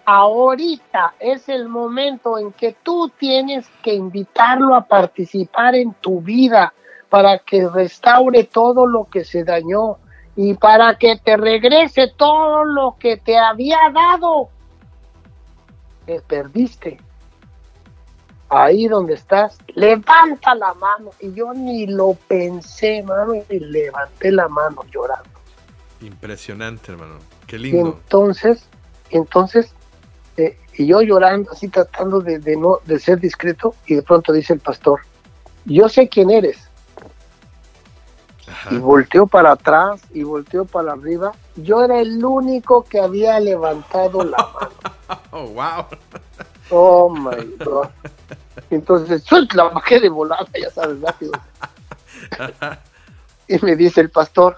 S2: ahorita es el momento en que tú tienes que invitarlo a participar en tu vida para que restaure todo lo que se dañó, y para que te regrese todo lo que te había dado, que perdiste. Ahí donde estás, levanta la mano. Y yo ni lo pensé, mano, y levanté la mano llorando.
S1: Impresionante, hermano. Qué lindo.
S2: entonces, entonces, eh, y yo llorando, así tratando de, de, no, de ser discreto, y de pronto dice el pastor, yo sé quién eres y volteó para atrás y volteó para arriba. Yo era el único que había levantado la mano.
S1: Oh, wow.
S2: Oh, my God. Entonces, la bajé de volada, ya sabes, rápido. Y me dice el pastor,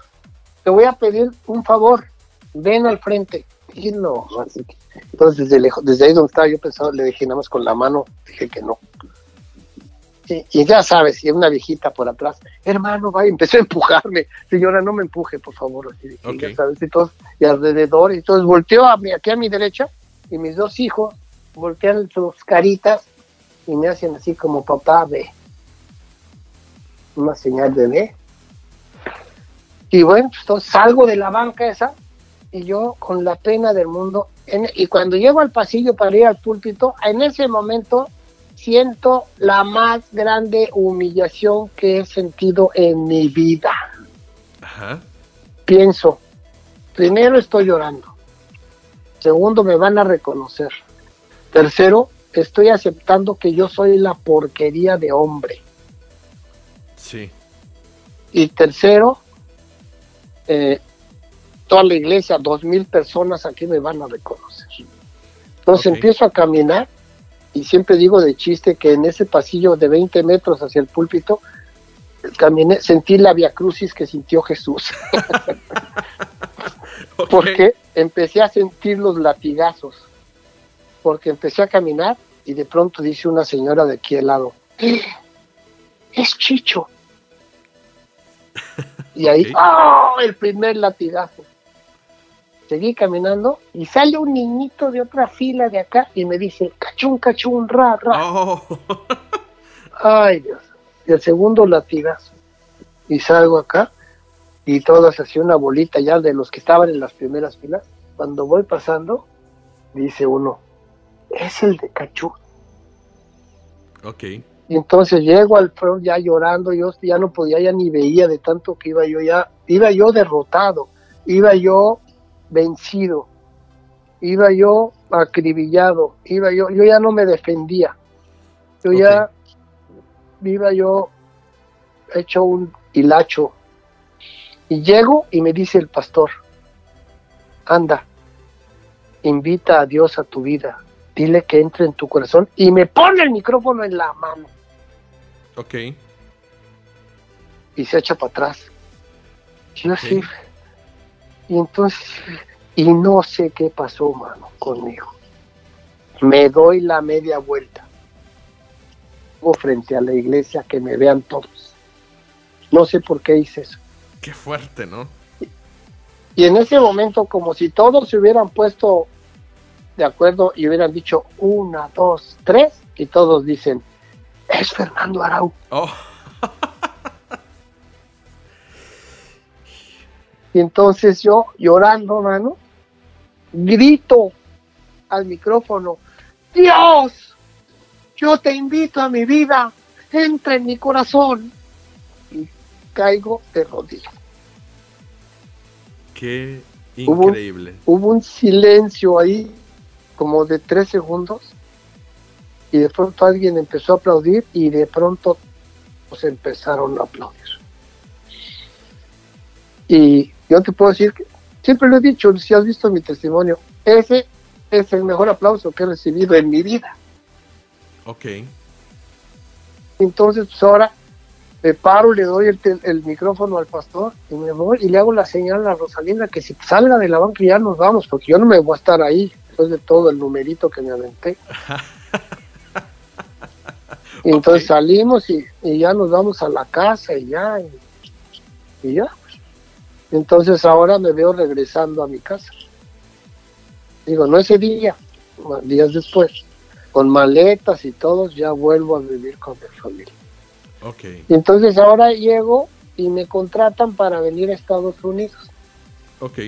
S2: te voy a pedir un favor, ven al frente. Y no, así entonces desde, lejos, desde ahí donde estaba yo pensaba, le dije nada más con la mano, dije que no. Y, ya sabes, y una viejita por atrás, hermano, va, empezó a empujarme, señora, no me empuje, por favor, así, ya sabes, y, todos, y alrededor, y entonces volteó a aquí a mi derecha, y mis dos hijos voltean sus caritas y me hacen así como papá, ve, una señal de ve. Y bueno, pues, entonces salgo de la banca esa, y yo con la pena del mundo, y cuando llego al pasillo para ir al púlpito, en ese momento siento la más grande humillación que he sentido en mi vida. Pienso, primero estoy llorando. Segundo, me van a reconocer. Tercero, estoy aceptando que yo soy la porquería de hombre.
S1: Sí.
S2: Y tercero, eh, toda la iglesia, dos mil personas aquí me van a reconocer. Entonces empiezo a caminar y siempre digo de chiste que en ese pasillo de 20 metros hacia el púlpito, caminé, sentí la via crucis que sintió Jesús. Porque empecé a sentir los latigazos. Porque empecé a caminar y de pronto dice una señora de aquí al lado, ¡Eh! es Chicho. Y ahí, ¡oh! El primer latigazo seguí caminando y sale un niñito de otra fila de acá y me dice, cachún, cachún, ra, ra. Oh. Ay, Dios. Y el segundo latigazo. Y salgo acá y todas hacía una bolita ya de los que estaban en las primeras filas. Cuando voy pasando, dice uno, es el de Cachú.
S1: Ok.
S2: Y entonces llego al front ya llorando, yo ya no podía, ya ni veía de tanto que iba yo ya, iba yo derrotado, iba yo vencido, iba yo acribillado, iba yo, yo ya no me defendía, yo ya iba yo hecho un hilacho. Y llego y me dice el pastor, anda, invita a Dios a tu vida, dile que entre en tu corazón y me pone el micrófono en la mano.
S1: Ok.
S2: Y se echa para atrás. Yo sí. Y entonces, y no sé qué pasó, mano, conmigo. Me doy la media vuelta. Frente a la iglesia que me vean todos. No sé por qué hice eso.
S1: Qué fuerte, ¿no?
S2: Y en ese momento, como si todos se hubieran puesto de acuerdo y hubieran dicho una, dos, tres, y todos dicen, es Fernando Arau. Oh. y entonces yo, llorando, mano, grito al micrófono, Dios, yo te invito a mi vida, entra en mi corazón. Y caigo de rodillas.
S1: Qué increíble.
S2: hubo un silencio ahí como de tres segundos y de pronto alguien empezó a aplaudir y de pronto pues empezaron a aplaudir. Y yo te puedo decir que siempre lo he dicho, si has visto mi testimonio, ese es el mejor aplauso que he recibido en mi vida.
S1: Ok.
S2: Entonces, pues ahora me paro, le doy el, el, micrófono al pastor y me voy y le hago la señal a Rosalinda que si salga de la banca ya nos vamos, porque yo no me voy a estar ahí después de todo el numerito que me aventé. y entonces salimos y, ya nos vamos a la casa y ya, y, ya. Entonces ahora me veo regresando a mi casa. Digo, no ese día, días después, con maletas y todos, ya vuelvo a vivir con mi familia.
S1: Okay.
S2: Entonces ahora llego y me contratan para venir a Estados Unidos.
S1: Ok.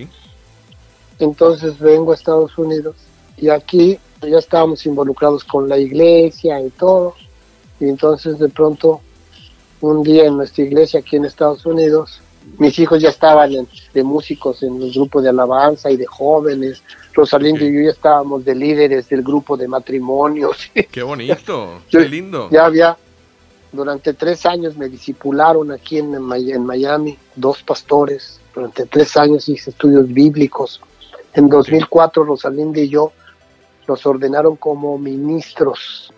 S2: Entonces vengo a Estados Unidos y aquí ya estábamos involucrados con la iglesia y todo. Y entonces de pronto, un día en nuestra iglesia aquí en Estados Unidos, mis hijos ya estaban de músicos en el grupo de alabanza y de jóvenes. Rosalindo y yo ya estábamos de líderes del grupo de matrimonios.
S1: Qué bonito, qué lindo.
S2: Ya había, durante tres años me disipularon aquí en, en Miami, dos pastores. Durante tres años hice estudios bíblicos en 2004 Rosalinda y yo nos ordenaron como ministros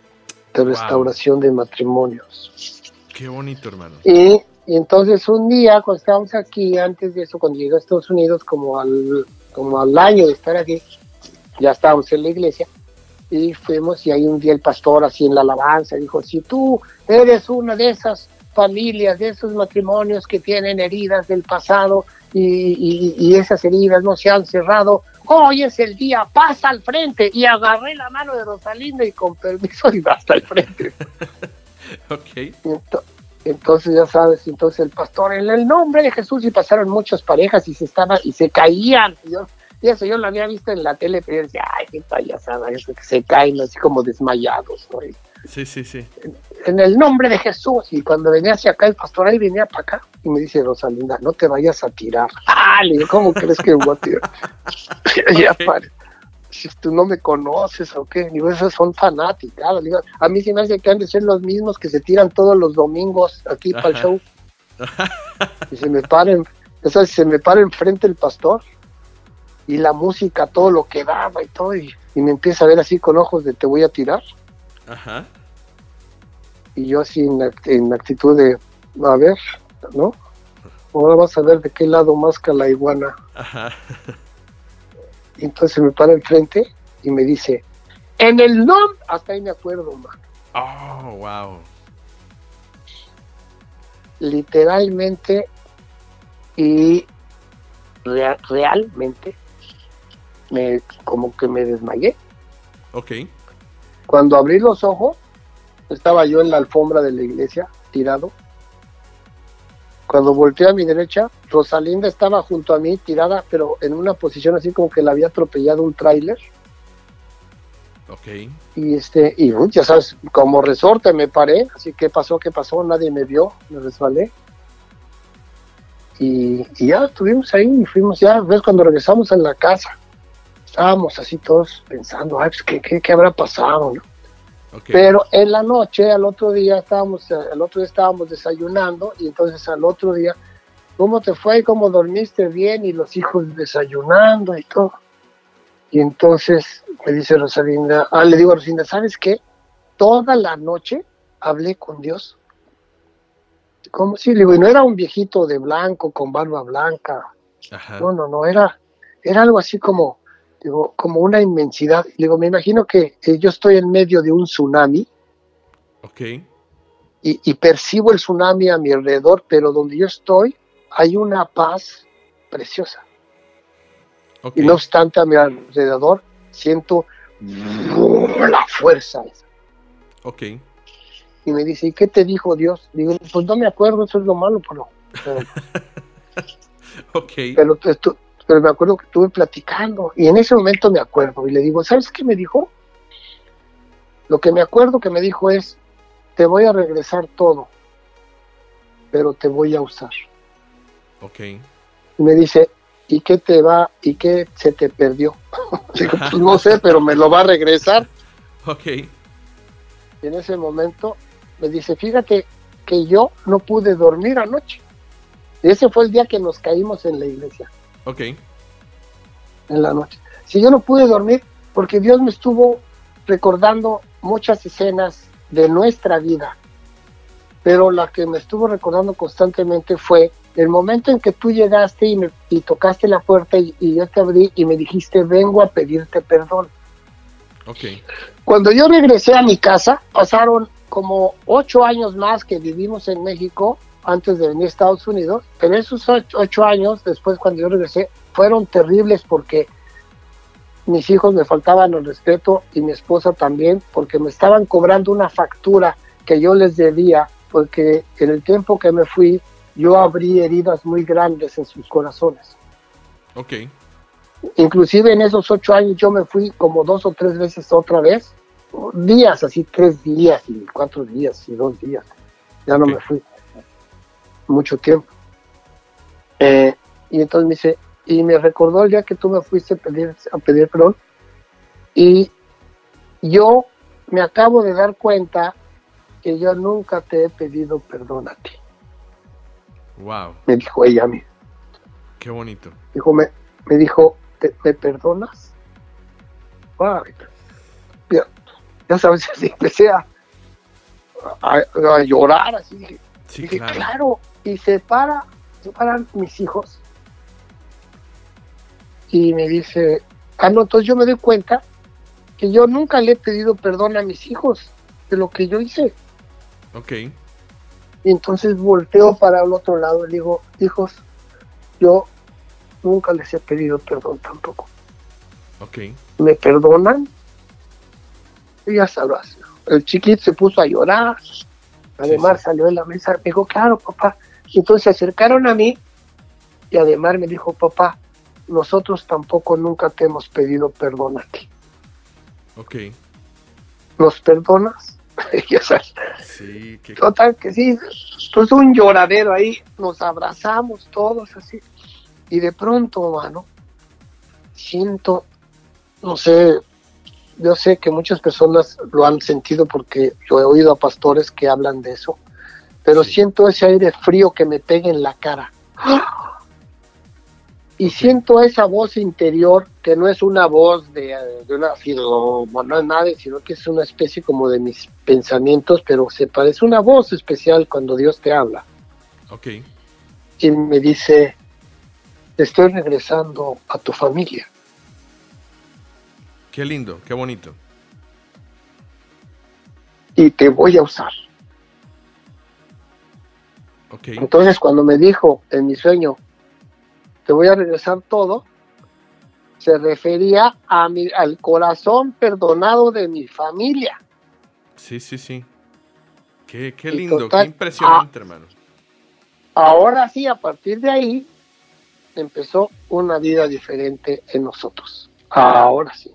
S2: de restauración de matrimonios.
S1: Qué bonito, hermano.
S2: Y, entonces un día, cuando estábamos aquí, antes de eso, cuando llegué a Estados Unidos, como al, como al año de estar aquí, ya estábamos en la iglesia, y fuimos y ahí un día el pastor así en la alabanza dijo, si tú eres una de esas familias, de esos matrimonios que tienen heridas del pasado y, y, esas heridas no se han cerrado, hoy es el día, pasa al frente. Y agarré la mano de Rosalinda y con permiso iba hasta el frente.
S1: ok.
S2: Entonces ya sabes, entonces el pastor, en el nombre de Jesús, y pasaron muchas parejas y se estaban, y se caían. Y, eso yo lo había visto en la tele, pero yo decía, ay, qué payasada, eso que se caen así como desmayados. ¿no?
S1: Sí, sí, sí.
S2: En, el nombre de Jesús. Y cuando venía hacia acá, el pastor ahí venía para acá. Y me dice, Rosalinda, no te vayas a tirar. Ah, le ¿cómo crees que voy a tirar? ya Si tú no me conoces o qué, digo, esas son fanáticas. a mí sí me hace que han de ser los mismos que se tiran todos los domingos aquí para el show. y se me paren, o sea, se me para enfrente el pastor y la música, todo lo que daba y todo, y, y me empieza a ver así con ojos de te voy a tirar.
S1: Ajá.
S2: Y yo así en, actitud de, a ver, ¿no? Ahora vas a ver de qué lado masca la iguana.
S1: Ajá.
S2: Y entonces me para enfrente y me dice, en el nombre, hasta ahí me acuerdo, man.
S1: Oh, wow.
S2: Literalmente y realmente me como que me desmayé.
S1: Ok.
S2: Cuando abrí los ojos, estaba yo en la alfombra de la iglesia, tirado. Cuando volteé a mi derecha, Rosalinda estaba junto a mí, tirada, pero en una posición así como que la había atropellado un tráiler.
S1: Ok.
S2: Y este, y ya sabes, como resorte me paré, así que pasó, qué pasó, nadie me vio, me resbalé. Y, ya estuvimos ahí y fuimos, ya ves, cuando regresamos a la casa, estábamos así todos pensando, ay, pues, ¿qué, qué, qué habrá pasado? ¿no? Pero en la noche, al otro día estábamos, al otro día estábamos desayunando y entonces al otro día, ¿cómo te fue? ¿Cómo dormiste bien? Y los hijos desayunando y todo. Y entonces me dice Rosalinda, ah, le digo a Rosalinda, ¿sabes qué? Toda la noche hablé con Dios. ¿Cómo si? Le digo, y no era un viejito de blanco con barba blanca. No, no, no, era, era algo así como, digo, como una inmensidad. Digo, me imagino que yo estoy en medio de un tsunami.
S1: Ok.
S2: Y, y, percibo el tsunami a mi alrededor, pero donde yo estoy hay una paz preciosa. Y no obstante, a mi alrededor siento la fuerza esa.
S1: Ok.
S2: Y me dice, ¿y qué te dijo Dios? Digo, pues no me acuerdo, eso es lo malo, pero... pero
S1: ok.
S2: Pero, pero me acuerdo que estuve platicando y en ese momento me acuerdo y le digo, ¿sabes qué me dijo? Lo que me acuerdo que me dijo es, te voy a regresar todo, pero te voy a usar.
S1: Ok.
S2: Y me dice, ¿y qué te va, y qué se te perdió? Pues no sé, pero me lo va a regresar.
S1: Ok.
S2: Y en ese momento me dice, fíjate que yo no pude dormir anoche. Y ese fue el día que nos caímos en la iglesia.
S1: Ok.
S2: En la noche. Si yo no pude dormir, porque Dios me estuvo recordando muchas escenas de nuestra vida, pero la que me estuvo recordando constantemente fue el momento en que tú llegaste y, me, tocaste la puerta y, yo te abrí y me dijiste, vengo a pedirte perdón.
S1: Okay.
S2: Cuando yo regresé a mi casa, pasaron como ocho años más que vivimos en México antes de venir a Estados Unidos, pero esos ocho, años después cuando yo regresé fueron terribles porque mis hijos me faltaban el respeto y mi esposa también porque me estaban cobrando una factura que yo les debía porque en el tiempo que me fui yo abrí heridas muy grandes en sus corazones.
S1: Ok.
S2: Inclusive en esos ocho años yo me fui como dos o tres veces otra vez, días, así tres días y cuatro días y dos días. Ya no me fui mucho tiempo. Eh, y entonces me dice, y me recordó el día que tú me fuiste a pedir, a pedir perdón, y yo me acabo de dar cuenta que yo nunca te he pedido perdón a ti.
S1: Wow.
S2: Me dijo ella a mí.
S1: Qué bonito.
S2: Dijo, me, me dijo, ¿me perdonas? Ya, sabes, así empecé a, a, llorar, así.
S1: Sí,
S2: dije, claro. Y se para, se paran mis hijos. Y me dice, ah, no, entonces yo me doy cuenta que yo nunca le he pedido perdón a mis hijos de lo que yo hice.
S1: Ok.
S2: Y entonces volteo para el otro lado y digo, hijos, yo nunca les he pedido perdón tampoco.
S1: Ok.
S2: ¿Me perdonan? Y ya sabrás. El chiquito se puso a llorar. Además salió de la mesa. Me dijo, claro, papá. Entonces se acercaron a mí y además me dijo, papá, nosotros tampoco nunca te hemos pedido perdón a ti.
S1: Ok.
S2: ¿Nos perdonas?
S1: Sí,
S2: Total que sí. Entonces un lloradero ahí, nos abrazamos todos así. Y de pronto, mano, siento, no sé, yo sé que muchas personas lo han sentido porque yo he oído a pastores que hablan de eso, pero siento ese aire frío que me pega en la cara. Y siento esa voz interior que no es una voz de, de una no es nada, sino que es una especie como de mis pensamientos, pero se parece una voz especial cuando Dios te habla.
S1: Ok.
S2: Y me dice, estoy regresando a tu familia.
S1: Qué lindo, qué bonito.
S2: Y te voy a usar.
S1: Okay.
S2: Entonces cuando me dijo en mi sueño, te voy a regresar todo, se refería a mi, al corazón perdonado de mi familia.
S1: Sí, sí, sí. Qué, lindo, qué impresionante, ah, hermano.
S2: Ahora sí, a partir de ahí, empezó una vida diferente en nosotros. Ahora sí.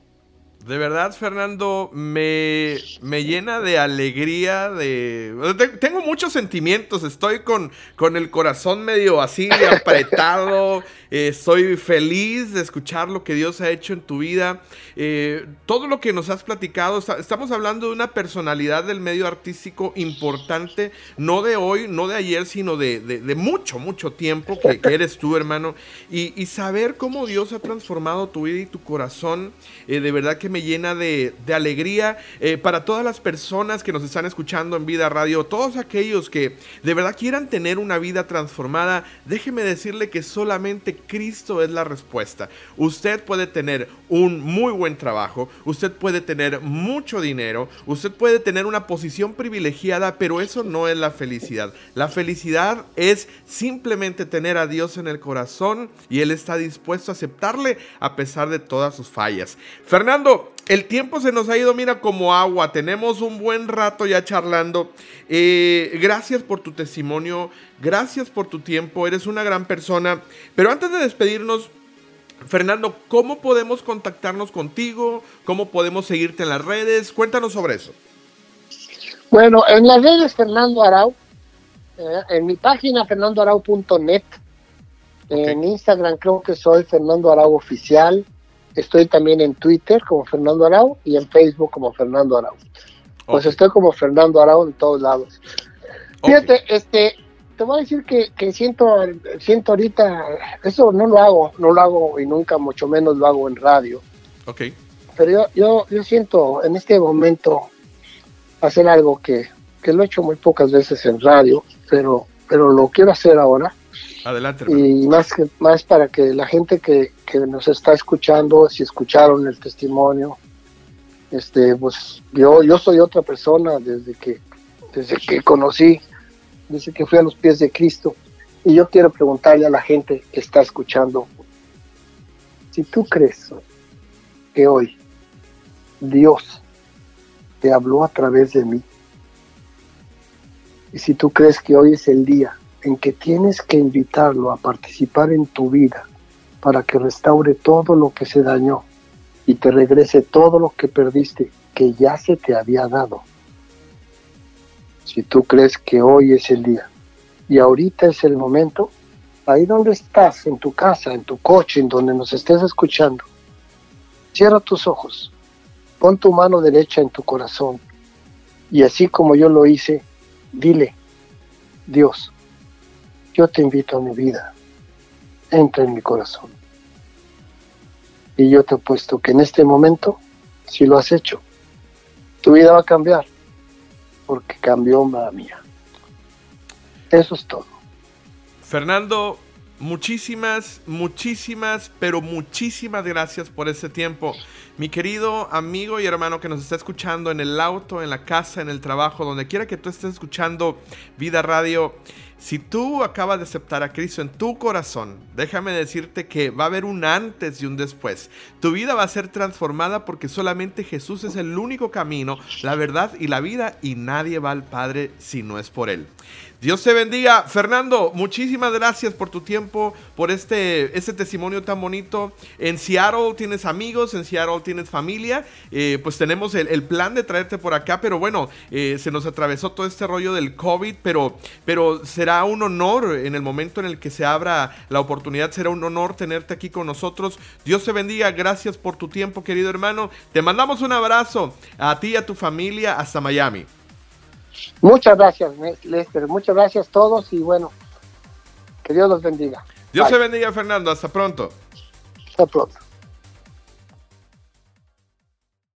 S1: De verdad, Fernando, me, me llena de alegría, de... Tengo muchos sentimientos, estoy con, con el corazón medio así apretado, eh, soy feliz de escuchar lo que Dios ha hecho en tu vida. Eh, todo lo que nos has platicado, estamos hablando de una personalidad del medio artístico importante, no de hoy, no de ayer, sino de, de, mucho, mucho tiempo que, eres tú, hermano. Y, saber cómo Dios ha transformado tu vida y tu corazón, eh, de verdad que me llena de, alegría eh, para todas las personas que nos están escuchando en Vida Radio, todos aquellos que de verdad quieran tener una vida transformada, déjeme decirle que solamente Cristo es la respuesta. Usted puede tener un muy buen trabajo, usted puede tener mucho dinero, usted puede tener una posición privilegiada, pero eso no es la felicidad. La felicidad es simplemente tener a Dios en el corazón y Él está dispuesto a aceptarle a pesar de todas sus fallas. Fernando, el tiempo se nos ha ido, mira, como agua. Tenemos un buen rato ya charlando. Eh, gracias por tu testimonio, gracias por tu tiempo, eres una gran persona. Pero antes de despedirnos, Fernando, ¿cómo podemos contactarnos contigo? ¿Cómo podemos seguirte en las redes? Cuéntanos sobre eso.
S2: Bueno, en las redes Fernando Arau, eh, en mi página fernandoarau.net, en Instagram creo que soy Fernando Arau Oficial, estoy también en Twitter como Fernando Arau y en Facebook como Fernando Arau. Pues estoy como Fernando Arau en todos lados. Fíjate, este, te voy a decir que, que, siento, siento ahorita, eso no lo hago, no lo hago y nunca, mucho menos lo hago en radio.
S1: Ok.
S2: Pero yo, yo, yo siento en este momento hacer algo que, que lo he hecho muy pocas veces en radio, pero, pero lo quiero hacer ahora.
S1: Adelante.
S2: Y más, que, más para que la gente que, que nos está escuchando, si escucharon el testimonio, este, pues yo, yo soy otra persona desde que, desde que conocí dice que fui a los pies de Cristo. Y yo quiero preguntarle a la gente que está escuchando, si tú crees que hoy Dios te habló a través de mí, y si tú crees que hoy es el día en que tienes que invitarlo a participar en tu vida para que restaure todo lo que se dañó y te regrese todo lo que perdiste que ya se te había dado, si tú crees que hoy es el día y ahorita es el momento, ahí donde estás, en tu casa, en tu coche, en donde nos estés escuchando, cierra tus ojos, pon tu mano derecha en tu corazón y así como yo lo hice, dile, Dios, yo te invito a mi vida, entra en mi corazón. Y yo te apuesto que en este momento, si lo has hecho, tu vida va a cambiar porque cambió mía. Eso es todo.
S1: Fernando, muchísimas, muchísimas, pero muchísimas gracias por ese tiempo. Mi querido amigo y hermano que nos está escuchando en el auto, en la casa, en el trabajo, donde quiera que tú estés escuchando Vida Radio, si tú acabas de aceptar a Cristo en tu corazón, déjame decirte que va a haber un antes y un después. Tu vida va a ser transformada porque solamente Jesús es el único camino, la verdad y la vida y nadie va al Padre si no es por Él. Dios te bendiga. Fernando, muchísimas gracias por tu tiempo, por este, este testimonio tan bonito. En Seattle tienes amigos, en Seattle tienes familia. Eh, pues tenemos el, plan de traerte por acá, pero bueno, eh, se nos atravesó todo este rollo del COVID, pero, pero será un honor en el momento en el que se abra la oportunidad, será un honor tenerte aquí con nosotros. Dios te bendiga, gracias por tu tiempo, querido hermano. Te mandamos un abrazo a ti y a tu familia hasta Miami.
S2: Muchas gracias, Lester. Muchas gracias a todos y bueno, que Dios los bendiga.
S1: Dios te bendiga, Fernando. Hasta pronto.
S2: Hasta pronto.